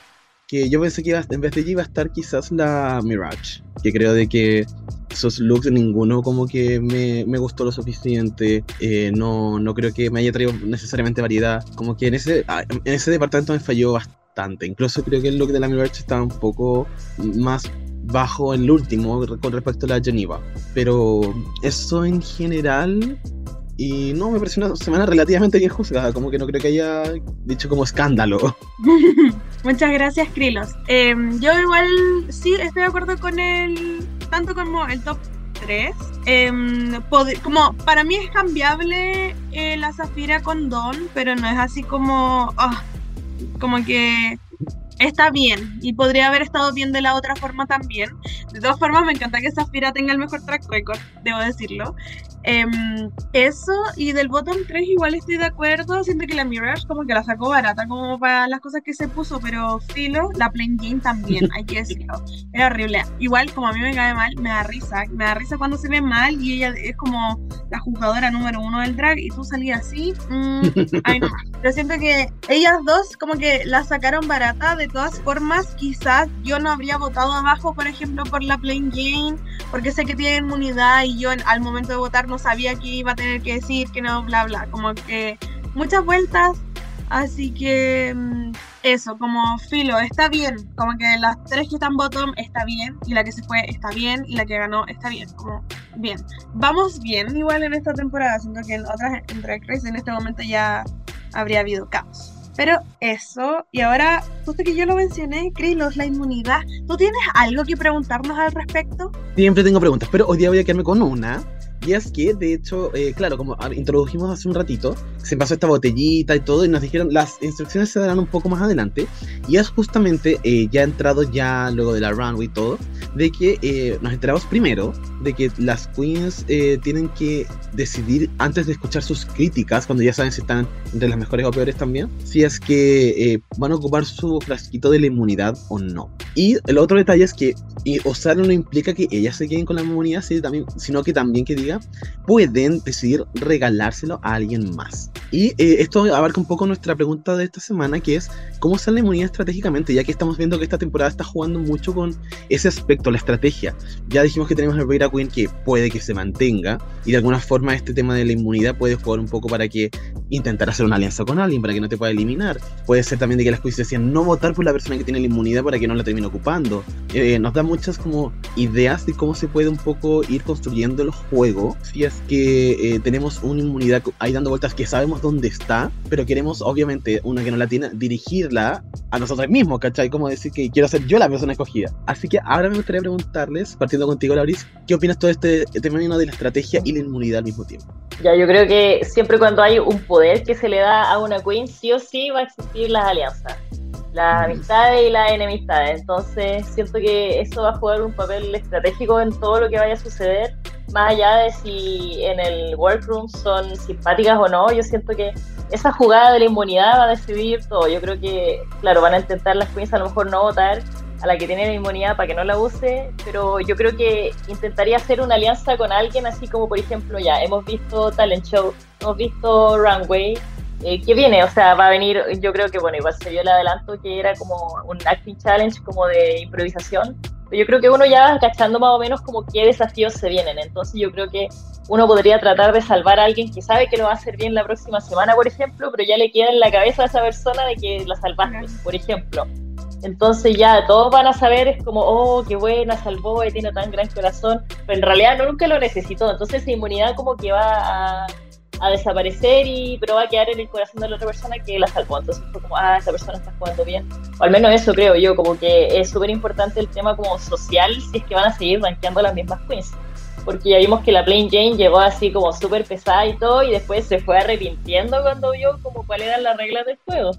S2: Que yo pensé que iba, en vez de ella iba a estar quizás la Mirage. Que creo de que esos looks ninguno como que me, me gustó lo suficiente. Eh, no, no creo que me haya traído necesariamente variedad. Como que en ese, en ese departamento me falló bastante. Incluso creo que el look de la Mirage estaba un poco más bajo el último con respecto a la Geneva. Pero eso en general y no, me pareció una semana relativamente bien juzgada, como que no creo que haya dicho como escándalo. [laughs]
S3: Muchas gracias, Krilos. Eh, yo igual sí estoy de acuerdo con el, tanto como el top 3. Eh, como para mí es cambiable eh, la Zafira con Don, pero no es así como, oh, como que está bien y podría haber estado bien de la otra forma también. De todas formas, me encanta que Zafira tenga el mejor track record, debo decirlo. Eh, eso, y del bottom 3 igual estoy de acuerdo. Siento que la Mirage como que la sacó barata como para las cosas que se puso, pero filo, la Plain Jane también, [laughs] hay que decirlo. Era horrible. Igual, como a mí me cae mal, me da risa. Me da risa cuando se ve mal y ella es como la jugadora número uno del drag y tú salías así. Mmm, [laughs] ay, no. Pero siento que ellas dos como que la sacaron barata. De todas formas, quizás yo no habría votado abajo, por ejemplo, por la Plain Jane, porque sé que tiene inmunidad y yo al momento de votar no sabía que iba a tener que decir que no, bla, bla. Como que muchas vueltas. Así que eso, como filo, está bien. Como que las tres que están bottom está bien, y la que se fue está bien, y la que ganó está bien. Como bien. Vamos bien igual en esta temporada, siento que en otras en Drag Race en este momento ya habría habido caos. Pero eso, y ahora, justo que yo lo mencioné, Krilos, la inmunidad. ¿Tú tienes algo que preguntarnos al respecto?
S2: Siempre tengo preguntas, pero hoy día voy a quedarme con una. Y es que, de hecho, eh, claro, como introdujimos hace un ratito, se pasó esta botellita y todo, y nos dijeron, las instrucciones se darán un poco más adelante. Y es justamente, eh, ya entrado ya luego de la runway y todo, de que eh, nos enteramos primero de que las queens tienen que decidir antes de escuchar sus críticas, cuando ya saben si están entre las mejores o peores también, si es que van a ocupar su frasquito de la inmunidad o no. Y el otro detalle es que usarlo no implica que ellas se queden con la inmunidad, sino que también que pueden decidir regalárselo a alguien más. Y eh, esto abarca un poco nuestra pregunta de esta semana, que es cómo sale la inmunidad estratégicamente, ya que estamos viendo que esta temporada está jugando mucho con ese aspecto, la estrategia. Ya dijimos que tenemos el Rey Queen que puede que se mantenga, y de alguna forma este tema de la inmunidad puede jugar un poco para que intentar hacer una alianza con alguien, para que no te pueda eliminar. Puede ser también de que las queens decían no votar por la persona que tiene la inmunidad para que no la termine ocupando. Eh, nos da muchas como ideas de cómo se puede un poco ir construyendo el juego si es que eh, tenemos una inmunidad ahí dando vueltas que sabemos dónde está, pero queremos, obviamente, una que no la tiene, dirigirla a nosotros mismos, ¿cachai? Como decir que quiero ser yo la persona escogida. Así que ahora me gustaría preguntarles, partiendo contigo, Lauris, ¿qué opinas todo este término de la estrategia y la inmunidad al mismo tiempo?
S4: Ya, yo creo que siempre cuando hay un poder que se le da a una queen, sí o sí va a existir las alianzas las amistades y las enemistades. Entonces siento que eso va a jugar un papel estratégico en todo lo que vaya a suceder más allá de si en el workroom son simpáticas o no, yo siento que esa jugada de la inmunidad va a decidir todo. Yo creo que, claro, van a intentar las queens a lo mejor no votar a la que tiene la inmunidad para que no la use, pero yo creo que intentaría hacer una alianza con alguien así como, por ejemplo, ya hemos visto Talent Show, hemos visto Runway, eh, que viene, o sea, va a venir, yo creo que, bueno, igual se vio el adelanto que era como un acting challenge como de improvisación, yo creo que uno ya va cachando más o menos como qué desafíos se vienen. Entonces yo creo que uno podría tratar de salvar a alguien que sabe que lo va a hacer bien la próxima semana, por ejemplo, pero ya le queda en la cabeza a esa persona de que la salvaste, por ejemplo. Entonces ya todos van a saber, es como, oh, qué buena, salvó, tiene tan gran corazón, pero en realidad no nunca lo necesitó. Entonces esa inmunidad como que va a, a desaparecer y pero va a quedar en el corazón de la otra persona que la salvó. Entonces fue como, ah, esta persona está jugando bien. O al menos eso creo yo, como que es súper importante el tema como social si es que van a seguir rankeando las mismas queens. Porque ya vimos que la Plain Jane llegó así como súper pesada y todo y después se fue arrepintiendo cuando vio como cuáles eran las reglas del juego.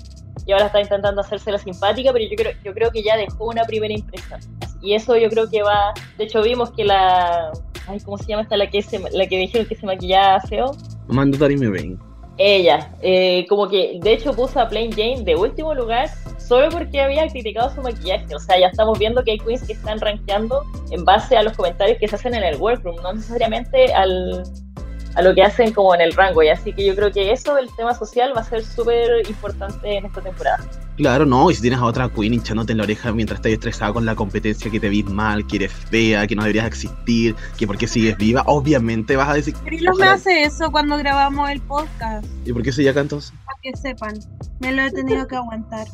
S4: Y ahora está intentando hacerse la simpática, pero yo creo, yo creo que ya dejó una primera impresión. Y eso yo creo que va... De hecho vimos que la... Ay, ¿cómo se llama esta? La que, se, la que dijeron que se maquillaba feo
S2: Mando Ring.
S4: Ella, eh, como que de hecho puso a Plain Jane de último lugar solo porque había criticado su maquillaje. O sea, ya estamos viendo que hay queens que están rankeando en base a los comentarios que se hacen en el workroom, no necesariamente al, a lo que hacen como en el rango. Y así que yo creo que eso del tema social va a ser súper importante en esta temporada.
S2: Claro, no, y si tienes a otra queen hinchándote en la oreja mientras estás estresada con la competencia, que te vis mal, que eres fea, que no deberías existir, que por qué sigues viva, obviamente vas a decir...
S3: Pero me hace eso cuando grabamos el podcast.
S2: ¿Y por qué se ya entonces?
S3: Para que sepan, me lo he tenido que aguantar.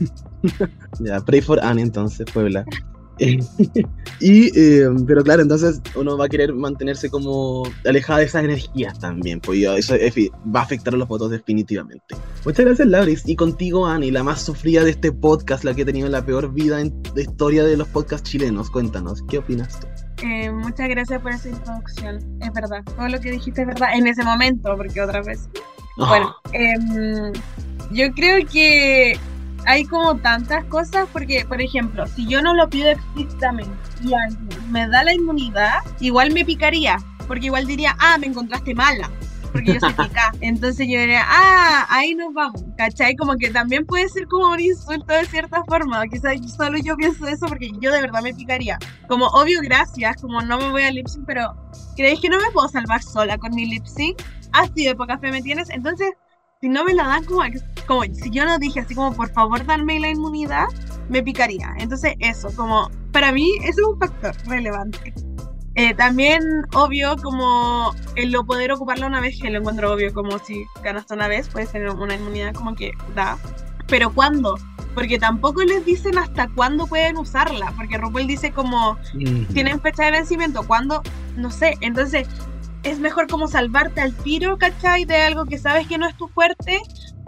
S3: [laughs]
S2: ya, pray for Annie entonces, Puebla. [laughs] [laughs] y, eh, pero claro, entonces uno va a querer mantenerse como alejada de esas energías también, pues eso va a afectar a los votos definitivamente. Muchas gracias, Lauris. Y contigo, Ani, la más sufrida de este podcast, la que ha tenido la peor vida en la historia de los podcasts chilenos. Cuéntanos, ¿qué opinas tú?
S3: Eh, muchas gracias por esa introducción. Es verdad, todo lo que dijiste es verdad en ese momento, porque otra vez. Ah. Bueno, em, yo creo que hay como tantas cosas porque, por ejemplo, si yo no lo pido explícitamente y alguien me da la inmunidad, igual me picaría, porque igual diría, ah, me encontraste mala, porque yo soy [laughs] pica. Entonces yo diría, ah, ahí nos vamos, ¿cachai? Como que también puede ser como un insulto de cierta forma, quizás solo yo pienso eso porque yo de verdad me picaría. Como obvio, gracias, como no me voy a lip sync, pero ¿creéis que no me puedo salvar sola con mi lip sync? Así de poca fe me tienes, entonces si no me la dan como, como si yo no dije así como por favor darme la inmunidad, me picaría. Entonces eso, como para mí eso es un factor relevante. Eh, también obvio como el lo poder ocuparla una vez, que lo encuentro obvio, como si ganaste una vez, puedes tener una inmunidad como que da. Pero ¿cuándo? porque tampoco les dicen hasta cuándo pueden usarla, porque RuPaul dice como tienen fecha de vencimiento, cuándo, no sé, entonces es mejor como salvarte al tiro, ¿cachai? De algo que sabes que no es tu fuerte,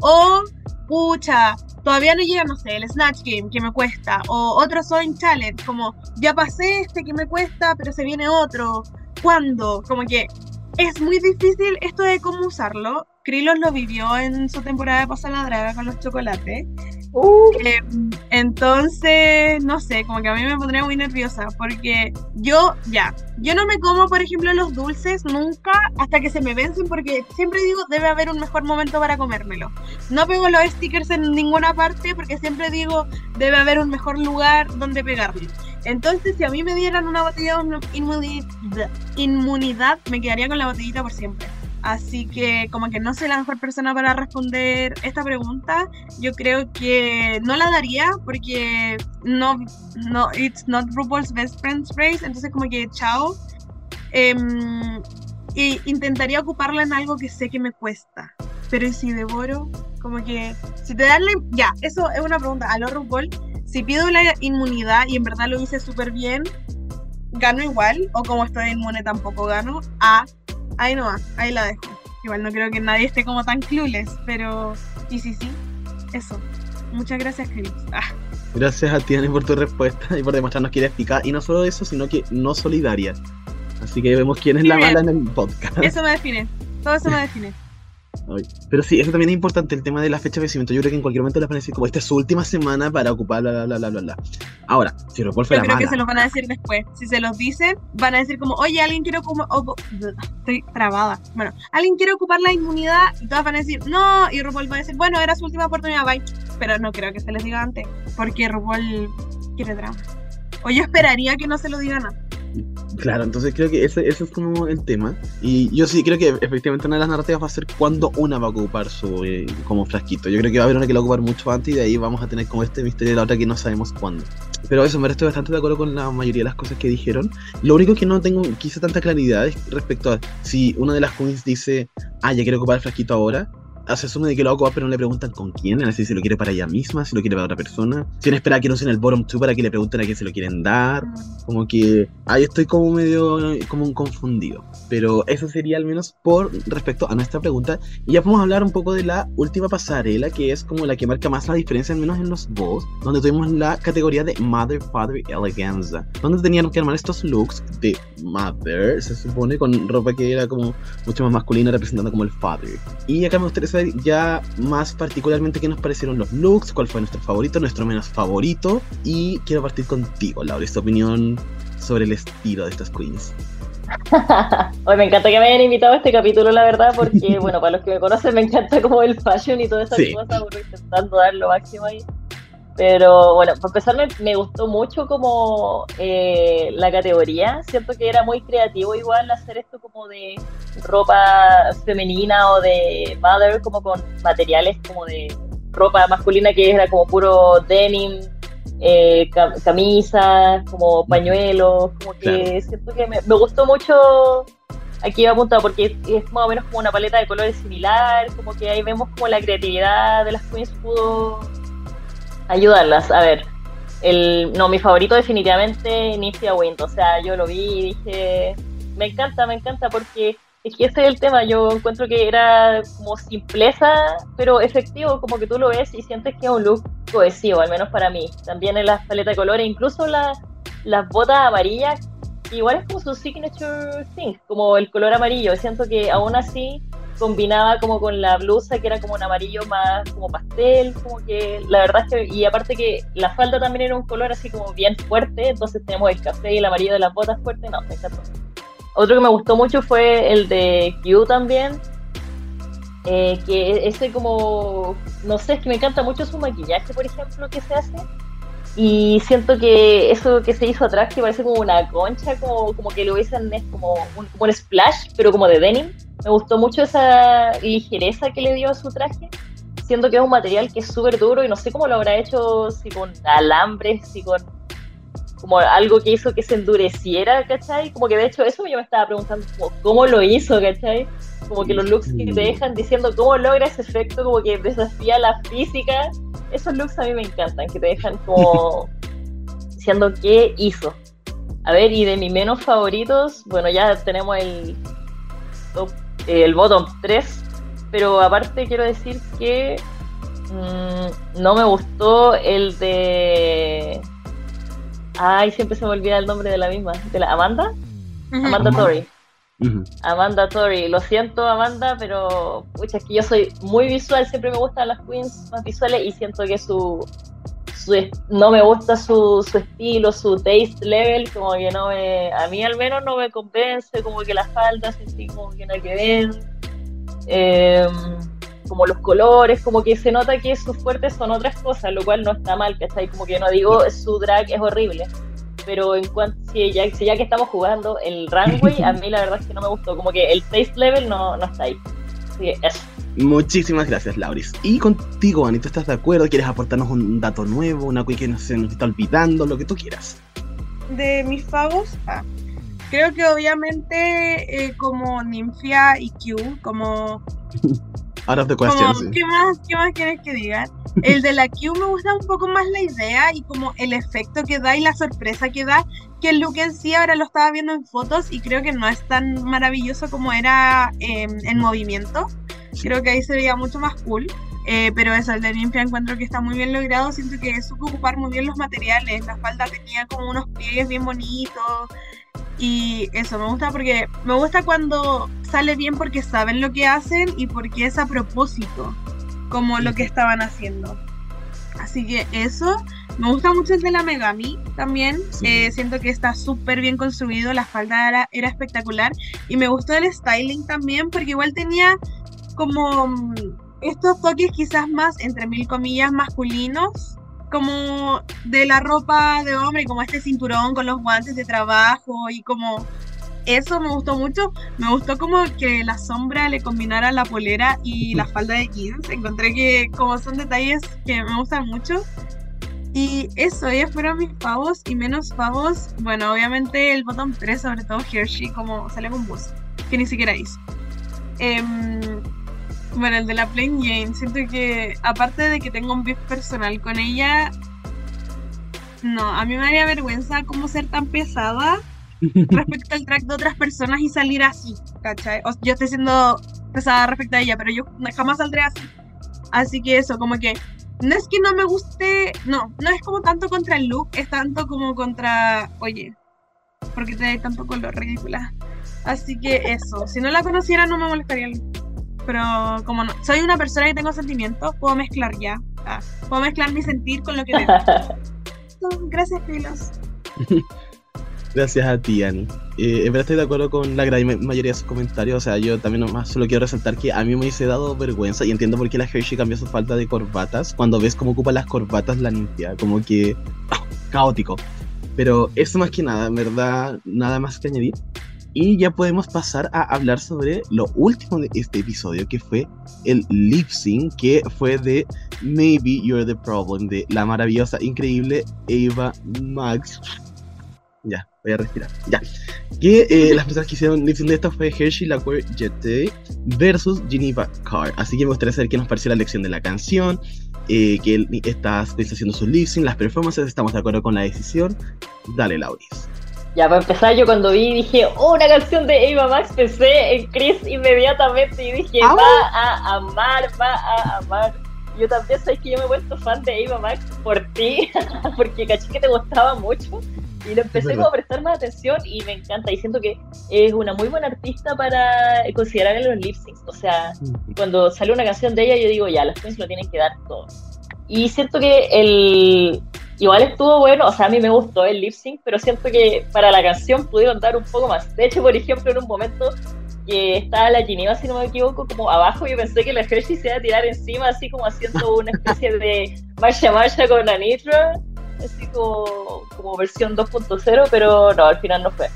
S3: o, pucha, todavía no llega, no sé, el Snatch Game que me cuesta, o otro Sewing Challenge, como ya pasé este que me cuesta, pero se viene otro, ¿cuándo? Como que es muy difícil esto de cómo usarlo. Krilos lo vivió en su temporada de Pasar la Draga con los chocolates. Uh. Eh, entonces, no sé, como que a mí me pondría muy nerviosa porque yo, ya, yo no me como, por ejemplo, los dulces nunca hasta que se me vencen porque siempre digo, debe haber un mejor momento para comérmelo. No pego los stickers en ninguna parte porque siempre digo, debe haber un mejor lugar donde pegarlo. Entonces, si a mí me dieran una botella de inmunidad, me quedaría con la botellita por siempre. Así que como que no soy la mejor persona para responder esta pregunta. Yo creo que no la daría porque no, no, it's not RuPaul's best friend's race. Entonces como que chao. Em, y intentaría ocuparla en algo que sé que me cuesta. Pero si devoro, como que si te dan la... Ya, eso es una pregunta. A lo RuPaul, si pido la inmunidad y en verdad lo hice súper bien, ¿gano igual? ¿O como estoy inmune tampoco gano? A ahí no va, ahí la dejo. Igual no creo que nadie esté como tan clueless, pero y sí, sí, eso. Muchas gracias, Chris. Ah.
S2: Gracias a ti, por tu respuesta y por demostrarnos que eres eficaz. Y no solo eso, sino que no solidaria. Así que vemos quién es la mala en el podcast.
S3: Eso me define. Todo eso me [laughs] define.
S2: Pero sí, eso también es importante, el tema de la fecha de vencimiento. Yo creo que en cualquier momento les van a decir como esta es su última semana para ocupar bla bla bla bla bla. Ahora, si
S3: Yo creo
S2: mala.
S3: que se los van a decir después. Si se los dicen, van a decir como, oye, alguien quiere ocupar... Estoy trabada. Bueno, alguien quiere ocupar la inmunidad y todas van a decir, no. Y RuPaul va a decir, bueno, era su última oportunidad, bye. Pero no creo que se les diga antes, porque RuPaul quiere drama. O yo esperaría que no se lo digan antes.
S2: Claro, entonces creo que ese, ese es como el tema. Y yo sí creo que efectivamente una de las narrativas va a ser cuando una va a ocupar su eh, como frasquito. Yo creo que va a haber una que la va a ocupar mucho antes y de ahí vamos a tener como este misterio de la otra que no sabemos cuándo. Pero eso, me estoy bastante de acuerdo con la mayoría de las cosas que dijeron. Lo único que no tengo quizá tanta claridad es respecto a si una de las queens dice, ah, ya quiero ocupar el frasquito ahora, se asume de que lo va a pero no le preguntan con quién, decir, si lo quiere para ella misma, si lo quiere para otra persona, si no espera que no sea en el bottom 2 para que le pregunten a quién se lo quieren dar, como que ahí estoy como medio como un confundido. Pero eso sería al menos por respecto a nuestra pregunta. Y ya podemos hablar un poco de la última pasarela, que es como la que marca más la diferencia, al menos en los boss, donde tuvimos la categoría de Mother, Father Eleganza, donde tenían que armar estos looks de Mother, se supone, con ropa que era como mucho más masculina, representando como el Father. Y acá me gustaría saber ya más particularmente qué nos parecieron los looks, cuál fue nuestro favorito, nuestro menos favorito. Y quiero partir contigo, Laura, esta opinión sobre el estilo de estas queens.
S4: Hoy me encanta que me hayan invitado a este capítulo, la verdad, porque, [laughs] bueno, para los que me conocen, me encanta como el fashion y todas esas sí. cosas, intentando dar lo máximo ahí. Pero bueno, por empezar me, me gustó mucho como eh, la categoría, siento que era muy creativo igual hacer esto como de ropa femenina o de mother, como con materiales como de ropa masculina que era como puro denim, eh, camisas, como pañuelos, como que claro. siento que me, me, gustó mucho aquí apuntado porque es, es, más o menos como una paleta de colores similar, como que ahí vemos como la creatividad de las queens pudo ayudarlas. A ver, el, no, mi favorito definitivamente Nifia Wind. O sea, yo lo vi y dije, me encanta, me encanta porque es que ese es el tema. Yo encuentro que era como simpleza, pero efectivo, como que tú lo ves y sientes que es un look cohesivo, al menos para mí. También en las paletas de colores, incluso la, las botas amarillas, igual es como su signature thing, como el color amarillo. Siento que aún así combinaba como con la blusa que era como un amarillo más como pastel, como que la verdad es que, y aparte que la falda también era un color así como bien fuerte, entonces tenemos el café y el amarillo de las botas fuertes, no, me encantó. Otro que me gustó mucho fue el de Q también, eh, que ese como, no sé, es que me encanta mucho su maquillaje, por ejemplo, que se hace. Y siento que eso que se hizo atrás, que parece como una concha, como, como que lo hubiesen, es como un, como un splash, pero como de denim. Me gustó mucho esa ligereza que le dio a su traje. Siento que es un material que es súper duro y no sé cómo lo habrá hecho, si con alambres, si con como algo que hizo que se endureciera, ¿cachai? Como que de hecho eso yo me estaba preguntando como, cómo lo hizo, ¿cachai? Como que los looks que te dejan diciendo cómo logra ese efecto, como que desafía la física. Esos looks a mí me encantan, que te dejan como [laughs] diciendo qué hizo. A ver, y de mis menos favoritos, bueno, ya tenemos el top, el bottom 3, pero aparte quiero decir que mm, no me gustó el de Ay, siempre se me olvida el nombre de la misma. ¿De la Amanda? Amanda Tori. Amanda Tori. Lo siento, Amanda, pero pucha, es que yo soy muy visual. Siempre me gustan las queens más visuales y siento que su. no me gusta su, su estilo, su taste level, como que no me. A mí al menos no me convence, como que las faldas sentí como que no hay que ver. Eh, como los colores, como que se nota que sus fuertes son otras cosas, lo cual no está mal, ¿cachai? Como que no digo su drag es horrible, pero en cuanto, si ya, ya que estamos jugando el runway, a mí la verdad es que no me gustó, como que el taste level no, no está ahí. Así que eso.
S2: Muchísimas gracias, Lauris. Y contigo, Anita, ¿estás de acuerdo? ¿Quieres aportarnos un dato nuevo, una que no se nos está olvidando, lo que tú quieras?
S3: De mis favos, ah, creo que obviamente eh, como Ninfia y Q, como [laughs]
S2: Out of the question,
S3: ¿qué, más, ¿Qué más quieres que diga? El de la Q me gusta un poco más la idea y como el efecto que da y la sorpresa que da, que el look en sí ahora lo estaba viendo en fotos y creo que no es tan maravilloso como era em, en movimiento. Creo que ahí se veía mucho más cool. Eh, pero eso, el de Ninfia encuentro que está muy bien logrado. Siento que supo ocupar muy bien los materiales. La falda tenía como unos pliegues bien bonitos. Y eso me gusta porque me gusta cuando sale bien porque saben lo que hacen y porque es a propósito, como lo que estaban haciendo. Así que eso, me gusta mucho el de la Megami también. Eh, siento que está súper bien construido, la falda era, era, espectacular. Y me gustó el styling también porque igual tenía como mm, estos toques quizás más, entre mil comillas, masculinos como de la ropa de hombre, como este cinturón con los guantes de trabajo y como eso me gustó mucho. Me gustó como que la sombra le combinara la polera y la falda de jeans. Encontré que como son detalles que me gustan mucho. Y eso, ellos fueron mis pavos y menos pavos. Bueno, obviamente el botón 3, sobre todo Hershey, como sale con bus, que ni siquiera hizo. Em, bueno, el de la Plain Jane, siento que aparte de que tengo un beef personal con ella, no, a mí me daría vergüenza como ser tan pesada [laughs] respecto al track de otras personas y salir así, ¿cachai? yo estoy siendo pesada respecto a ella, pero yo jamás saldré así. Así que eso, como que no es que no me guste, no, no es como tanto contra el look, es tanto como contra, oye, porque te da tanto color ridícula. Así que eso, si no la conociera no me molestaría el look pero como no, soy una persona que tengo sentimientos, puedo mezclar ya. Ah, puedo mezclar mi sentir con lo que tengo. [laughs] Gracias, Filos. [laughs]
S2: Gracias a ti, Ani. Eh, en verdad estoy de acuerdo con la gran mayoría de sus comentarios. O sea, yo también nomás solo quiero resaltar que a mí me hubiese dado vergüenza y entiendo por qué la Hershey cambió su falta de corbatas. Cuando ves cómo ocupa las corbatas la limpia, como que ah, caótico. Pero eso más que nada, en verdad, nada más que añadir. Y ya podemos pasar a hablar sobre lo último de este episodio, que fue el lip sync, que fue de Maybe You're the Problem, de la maravillosa, increíble Eva Max. Ya, voy a respirar. Ya. Que eh, [laughs] las personas que hicieron lip sync de esto fue Hershey Lacquer Jete versus Geneva Carr. Así que me gustaría saber qué nos pareció la lección de la canción, eh, que él está haciendo su lip sync, las performances, estamos de acuerdo con la decisión. Dale, Lauris.
S4: Ya, para empezar, yo cuando vi dije, oh, una canción de Ava Max, pensé en Chris inmediatamente y dije, va a amar, va a amar. Yo también sé que yo me he vuelto fan de Ava Max por ti, [laughs] porque caché que te gustaba mucho y le empecé como a prestar más atención y me encanta. Y siento que es una muy buena artista para considerar en los lip syncs. O sea, cuando sale una canción de ella, yo digo, ya, los queens lo tienen que dar todo. Y siento que el, igual estuvo bueno, o sea, a mí me gustó el lip sync, pero siento que para la canción pudieron dar un poco más. De hecho, por ejemplo, en un momento que estaba la Geneva, si no me equivoco, como abajo, yo pensé que la Hershey se iba a tirar encima, así como haciendo [laughs] una especie de marcha marcha con la Nitra, así como, como versión 2.0, pero no, al final no fue.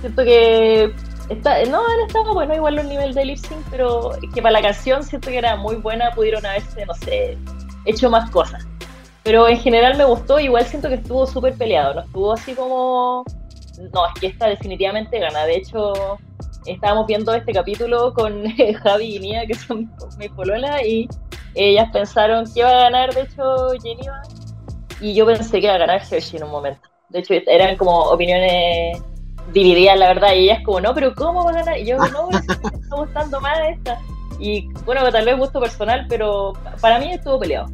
S4: Siento que Está, no, estaba bueno igual los niveles de lip sync, pero que para la canción siento que era muy buena, pudieron haberse, no sé, hecho más cosas. Pero en general me gustó, igual siento que estuvo súper peleado, no estuvo así como... No, es que esta definitivamente gana. De hecho, estábamos viendo este capítulo con [laughs] Javi y Nia, que son mis pololas, y ellas pensaron que iba a ganar, de hecho, Geneva, y yo pensé que iba a ganar Hershey en un momento. De hecho, eran como opiniones divididas, la verdad, y ellas como, no, pero ¿cómo va a ganar? Y yo, no, me está gustando más esta. Y bueno, tal vez gusto personal, pero para mí estuvo peleado.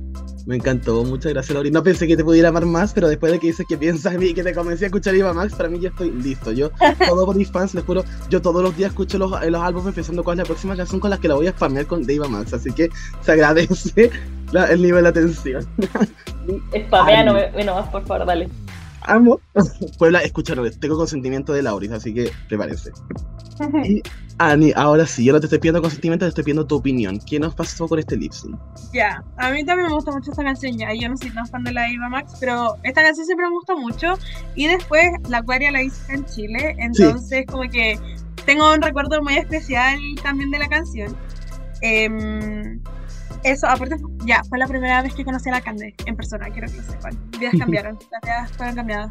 S2: Me encantó, muchas gracias, Lori. No pensé que te pudiera amar más, pero después de que dices que piensas en mí y que te comencé a escuchar Iva Max, para mí ya estoy listo. Yo, [laughs] todo por mis fans, les juro, yo todos los días escucho los, los álbumes pensando cuál es la próxima canción con la que la voy a spamear con Iva Max. Así que se agradece [laughs] el nivel de atención. [laughs]
S4: Spamea no, más, por favor, dale.
S2: Amo. [laughs] Puebla, escúchalo, tengo consentimiento de Lauris, así que prepárense. [laughs] Y Ani, ahora sí, yo no te estoy pidiendo consentimiento, te estoy pidiendo tu opinión. ¿Qué nos pasó con este lip
S3: Ya, a mí también me gusta mucho esta canción, ya. Yo no soy tan fan de la Iva Max, pero esta canción siempre me gustó mucho. Y después la Aquaria la hice en Chile, entonces como que tengo un recuerdo muy especial también de la canción. Em, eso, aparte, ya, fue la primera vez que conocí a la Cande en persona, quiero que lo sepan. Vidas [laughs] cambiaron, las vidas fueron cambiadas.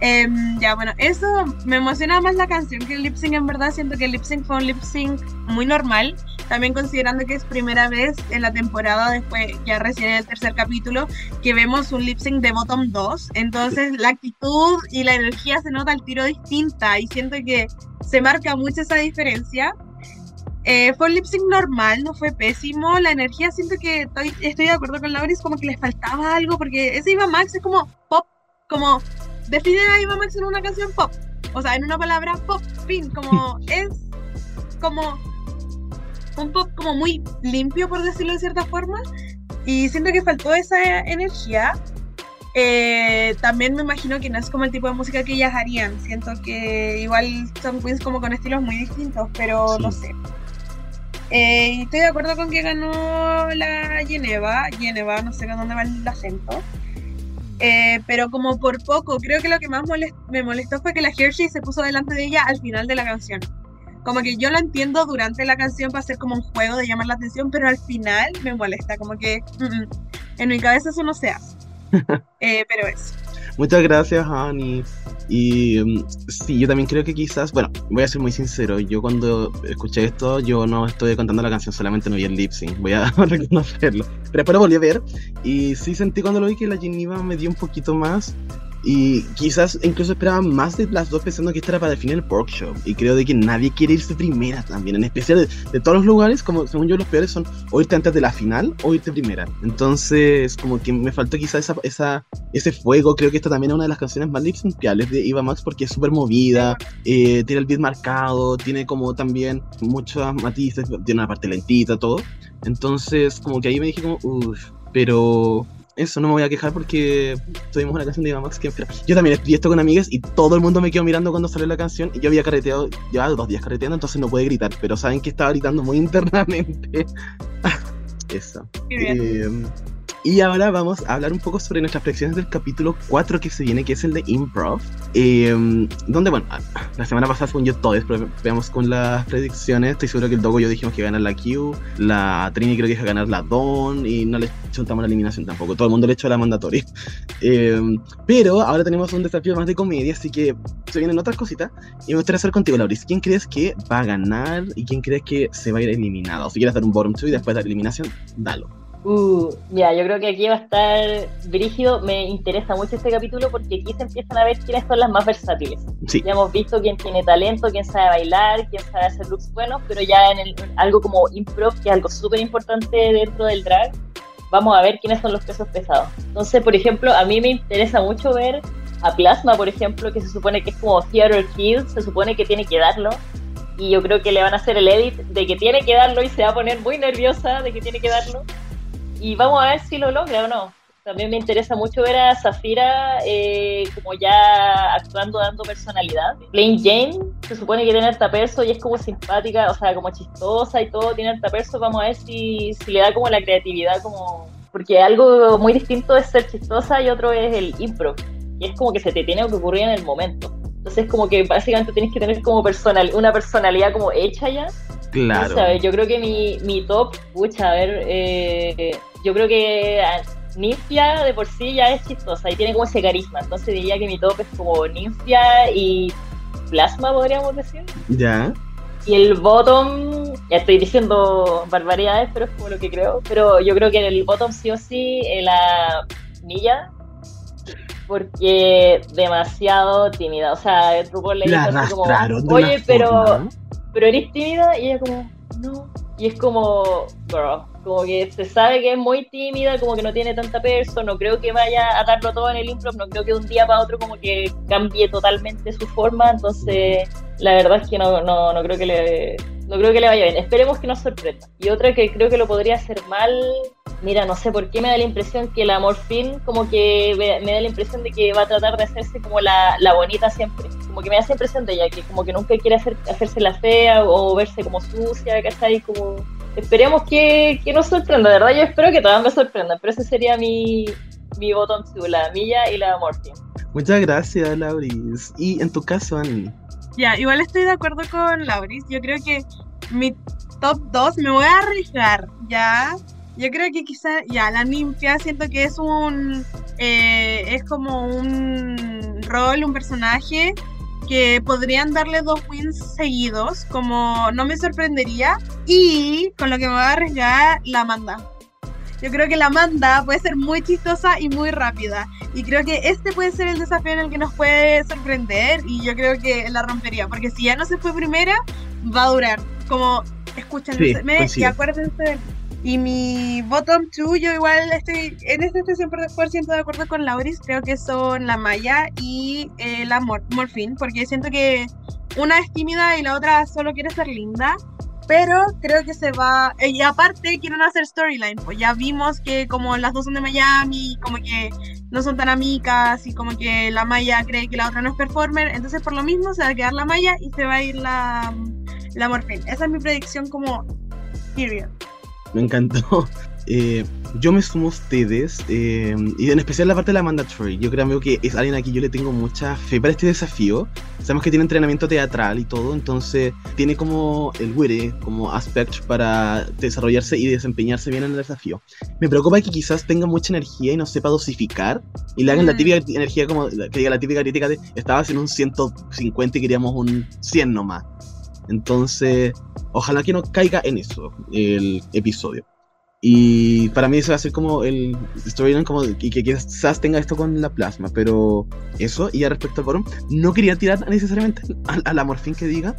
S3: Em, ya, bueno, eso me emociona más la canción que el lip sync. En verdad, siento que el lip sync fue un lip sync muy normal. También considerando que es primera vez en la temporada, después ya recién en el tercer capítulo, que vemos un lip sync de bottom 2. Entonces, la actitud y la energía se nota al tiro distinta y siento que se marca mucho esa diferencia. Eh, fue un lip sync normal, no fue pésimo. La energía, siento que estoy, estoy de acuerdo con Lauris, como que les faltaba algo, porque ese Iba Max es como pop, como define a Iva Max en una canción pop. O sea, en una palabra pop, fin, como [laughs] es como un pop como muy limpio, por decirlo de cierta forma. Y siento que faltó esa energía. Eh, también me imagino que no es como el tipo de música que ellas harían. Siento que igual son queens como con estilos muy distintos, pero no sé. Eh, estoy de acuerdo con que ganó la Geneva. Geneva, no sé dónde va el acento. Eh, pero como por poco, creo que lo que más me molestó fue que la Hershey se puso delante de ella al final de la canción. Como que yo lo entiendo durante la canción para ser como un juego de llamar la atención, pero al final me molesta, como que mm, mm, en mi cabeza eso no se hace. [laughs] Eh, pero eso.
S2: Muchas gracias, Ani. Y mm, sí, yo también creo que quizás, bueno, voy a ser muy sincero, yo cuando escuché esto, yo no estoy cantando la canción, solamente no vi el lip sync, voy a [laughs] reconocerlo. Pero después lo volví a ver y sí sentí cuando lo vi que la Geneva me dio un poquito más y quizás incluso esperaban más de las dos pensando que esta era para definir el workshop. Y creo de que nadie quiere irse primera también. En especial de, todos los lugares, como según yo los peores son o irte antes de la final o irte primera. Entonces como que me faltó quizás esa, esa, ese fuego. Creo que esta también es una de las canciones más lipsinkiales de Eva Max porque es súper movida. Eh, tiene el beat marcado. Tiene como también muchos matices. Tiene una parte lentita, todo. Entonces como que ahí me dije como, uff. Pero eso no me voy a quejar porque tuvimos una canción de Iván Max que Yo también estudié esto con amigas y todo el mundo me quedó mirando cuando salió la canción y yo había carreteado, llevaba dos días carreteando, entonces no pude gritar, pero saben que estaba gritando muy [laughs] internamente. eso. Y ahora vamos a hablar un poco sobre nuestras predicciones del capítulo 4 que se viene, que es el de Improv. Em, donde, bueno, la semana pasada según yo todos, pero veamos con las predicciones. Estoy seguro que el Dogo yo dijimos que ganar la Q, la Trini creo que iba a ganar la Don, y no le chuntamos la eliminación tampoco. Todo el mundo le echó la mandatoria. [laughs] Em, pero ahora tenemos un desafío más de comedia, así que se vienen otras cositas. Y me gustaría hacer contigo, Lauris. ¿Quién crees que va a ganar y quién crees que se va a ir eliminado? Si quieres dar un bottom 2 y después de la eliminación, dalo.
S4: Uh, ya, yo creo que aquí va a estar brígido. Me interesa mucho este capítulo porque aquí se empiezan a ver quiénes son las más versátiles. Ya hemos visto quién tiene talento, quién sabe bailar, quién sabe hacer looks buenos, pero ya en algo como improv, que es algo súper importante dentro del drag, vamos a ver quiénes son los pesos pesados. Entonces, por ejemplo, a mí me interesa mucho ver a Plasma, por ejemplo, que se supone que es como Theater Kid, se supone que tiene que darlo. Y yo creo que le van a hacer el edit de que tiene que darlo y se va a poner muy nerviosa de que tiene que darlo y vamos a ver si lo logra o no. También me interesa mucho ver a Zafira eh, como ya actuando, dando personalidad. Plain Jane se supone que tiene alta peso y es como simpática, o sea, como chistosa y todo, tiene alta peso. Vamos a ver si, si le da como la creatividad, como porque algo muy distinto es ser chistosa y otro es el impro. Y es como que se te tiene que ocurrir en el momento. Entonces, como que básicamente tienes que tener como personal, una personalidad como hecha ya
S2: Claro.
S4: yo creo que mi, mi top, pucha, a ver, eh, yo creo que Ninfia de por sí ya es chistosa y tiene como ese carisma. Entonces diría que mi top es como Ninfia y Plasma, podríamos decir.
S2: Ya.
S4: Y el bottom, ya estoy diciendo barbaridades, pero es como lo que creo. Pero yo creo que el bottom sí o sí, eh, la Milla, porque demasiado tímida. O sea, el truco le dijo así como, oye, pero,
S2: forma.
S4: Pero eres tímida, y ella como, no. Y es como, girl, como que se sabe que es muy tímida, como que no tiene tanta perso, no creo que vaya a darlo todo en el improv, no creo que de un día para otro como que cambie totalmente su forma, entonces la verdad es que no, no, no creo que le no creo que le vaya bien. Esperemos que nos sorprenda. Y otra que creo que lo podría hacer mal, mira, no sé por qué me da la impresión que la Morphine como que me, da la impresión de que va a tratar de hacerse como la, la bonita siempre. Como que me da esa impresión de ella, que como que nunca quiere hacer, hacerse la fea o verse como sucia, ¿cachai? Como... Esperemos que, que nos sorprenda, de verdad yo espero que todas me sorprendan, pero ese sería mi, mi botón la Milla y la Morphine.
S2: Muchas gracias, Lauris. Y en tu caso, Ani.
S3: Ya, igual estoy de acuerdo con Lauris. Yo creo que mi top 2 me voy a arriesgar, ¿ya? Yo creo que quizá, ya, la ninfia siento que es un. eh, es como un rol, un personaje que podrían darle dos wins seguidos, como no me sorprendería. Y con lo que me voy a arriesgar, la manda. Yo creo que la manda puede ser muy chistosa y muy rápida. Y creo que este puede ser el desafío en el que nos puede sorprender. Y yo creo que la rompería. Porque si ya no se fue primera, va a durar. Como, escuchen,
S2: Sí,
S3: me- y acuérdense. de- Y mi bottom two, yo igual estoy, en este estoy 100% de acuerdo con Lauris. Creo que son la Maya y eh, la Mor Morphine. Porque siento que una es tímida y la otra solo quiere ser linda. Pero creo que se va. eh, Y aparte quieren hacer storyline. Pues ya vimos que como las dos son de Miami, como que no son tan amigas y como que la Maya cree que la otra no es performer. Entonces por lo mismo se va a quedar la Maya y se va a ir la, la Morphine. Esa es mi predicción como period.
S2: Me encantó. [laughs] Eh, yo me sumo a ustedes, eh, y en especial la parte de la mandatory. Yo creo que es alguien a quien yo le tengo mucha fe para este desafío. Sabemos que tiene entrenamiento teatral y todo, entonces tiene como el witty, como aspect para desarrollarse y desempeñarse bien en el desafío. Me preocupa que quizás tenga mucha energía y no sepa dosificar, y le hagan la
S3: Mm.
S2: típica energía, como que diga la típica crítica de estaba haciendo un 150 y queríamos un 100 nomás. Entonces, ojalá que no caiga en eso el episodio. Y para mí eso va a ser como el storyline como y que quizás tenga esto con la plasma, pero eso, y ya respecto al forum, no quería tirar necesariamente a, a la morfín que diga,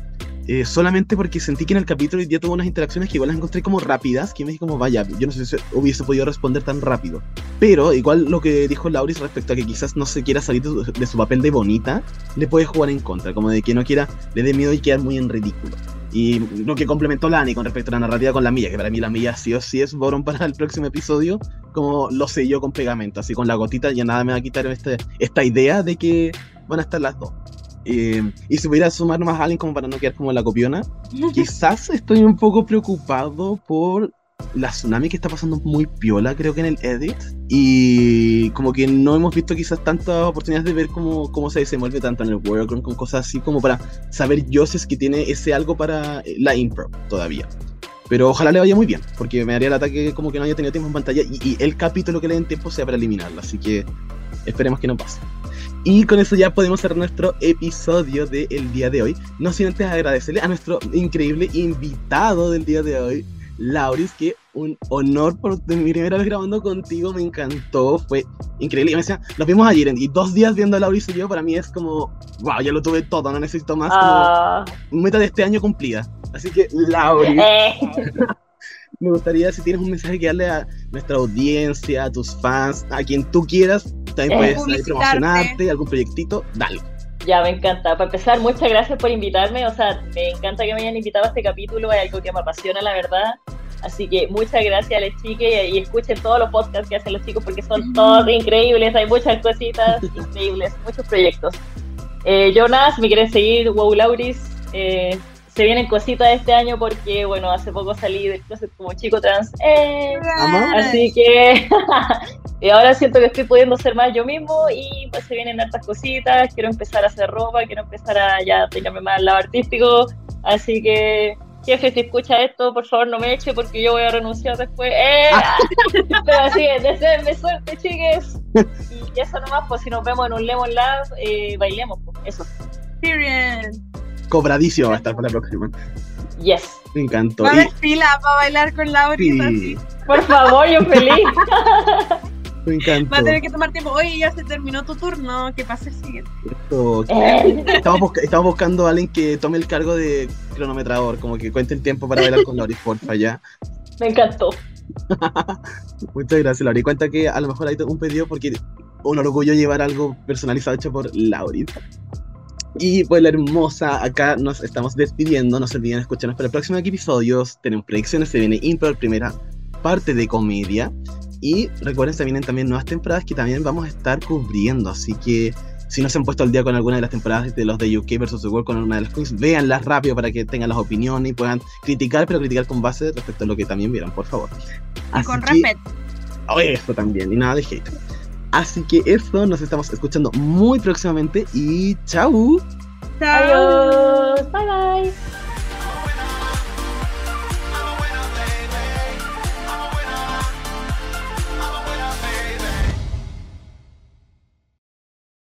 S2: eh, solamente porque sentí que en el capítulo ya tuvo unas interacciones que igual las encontré como rápidas, que me dije como, vaya, yo no sé si hubiese podido responder tan rápido. Pero igual lo que dijo Lauris respecto a que quizás no se quiera salir de su, de su papel de bonita, le puede jugar en contra, como de que no quiera, le dé miedo y quedar muy en ridículo. Y lo que complementó Lani con respecto a la narrativa con la milla, que para mí la milla sí o sí es Boron para el próximo episodio, como lo yo con pegamento, así con la gotita ya nada me va a quitar este, esta idea de que van a estar las dos. Eh, y si pudiera sumar más a alguien como para no quedar como la copiona, quizás estoy un poco preocupado por la tsunami que está pasando muy piola, creo que en el edit. Y como que no hemos visto quizás tantas oportunidades de ver cómo, cómo se desenvuelve tanto en el workroom con cosas así como para saber yo si es que tiene ese algo para eh, la impro todavía. Pero ojalá le vaya muy bien, porque me haría el ataque como que no haya tenido tiempo en pantalla y, y el capítulo que le den tiempo sea para eliminarlo. Así que esperemos que no pase. Y con eso ya podemos cerrar nuestro episodio del día de hoy. No sin antes agradecerle a nuestro increíble invitado del día de hoy, Lauris, que un honor por mi primera vez grabando contigo, me encantó, fue increíble. Y me decía, nos vimos ayer y dos días viendo a Lauris y yo, para mí es como, wow, ya lo tuve todo, no necesito más, como meta de este año cumplida. Así que, Lauris,
S4: eh,
S2: me gustaría si tienes un mensaje que darle a nuestra audiencia, a tus fans, a quien tú quieras, también
S4: Eh,
S2: puedes promocionarte, algún proyectito, dale.
S4: Ya, me encanta. Para empezar, muchas gracias por invitarme. O sea, me encanta que me hayan invitado a este capítulo. Es algo que me apasiona, la verdad. Así que muchas gracias a las y escuchen todos los podcasts que hacen los chicos porque son todos increíbles. Hay muchas cositas [laughs] increíbles, muchos proyectos. Eh, Jonas, me quieren seguir, Wow Lauris. Eh, se vienen cositas este año porque, bueno, hace poco salí del closet como chico trans. Eh. Así que [laughs] y ahora siento que estoy pudiendo ser más yo mismo y pues se vienen hartas cositas. Quiero empezar a hacer ropa, quiero empezar a ya tirarme más al lado artístico. Así que jefe, si escucha esto, por favor no me eche porque yo voy a renunciar después. ¡Eh! [laughs] Pero así, deseenme suerte, chiques. [laughs] Y eso nomás, pues si nos vemos en un Lemon Lab, eh, bailemos, pues, eso.
S3: Period.
S2: Cobradísimo va a estar para la próxima.
S4: Yes.
S2: Me encantó.
S3: Va a haber fila para bailar con Laurita.
S2: sí.
S4: Por favor, yo feliz. [laughs]
S2: me encantó.
S3: Va a tener que tomar tiempo. Oye, ya se terminó tu turno. ¿Qué pasa el siguiente?
S2: Esto-
S4: Eh,
S2: Estamos, busca- estamos buscando a alguien que tome el cargo de cronometrador, como que cuente el tiempo para bailar con Lauri, porfa, ya.
S4: me encantó. [laughs]
S2: Muchas gracias, Lauri. Cuenta que a lo mejor hay un pedido porque un orgullo llevar algo personalizado hecho por Lauri. Y pues la hermosa, acá nos estamos despidiendo. No se olviden escucharnos para el próximo episodio. Tenemos predicciones, se viene Impro, primera parte de comedia. Y recuerden, se vienen también nuevas temporadas que también vamos a estar cubriendo. Así que si no se han puesto al día con alguna de las temporadas de los de UK vs. The World con una de las queens, véanlas rápido para que tengan las opiniones y puedan criticar, pero criticar con base respecto a lo que también vieron, por favor.
S3: Y con
S2: que-
S3: respeto.
S2: Oh, eso también, y nada de hate. Así que eso, nos estamos escuchando muy próximamente y chau.
S3: Chao.
S4: Adiós. Bye bye.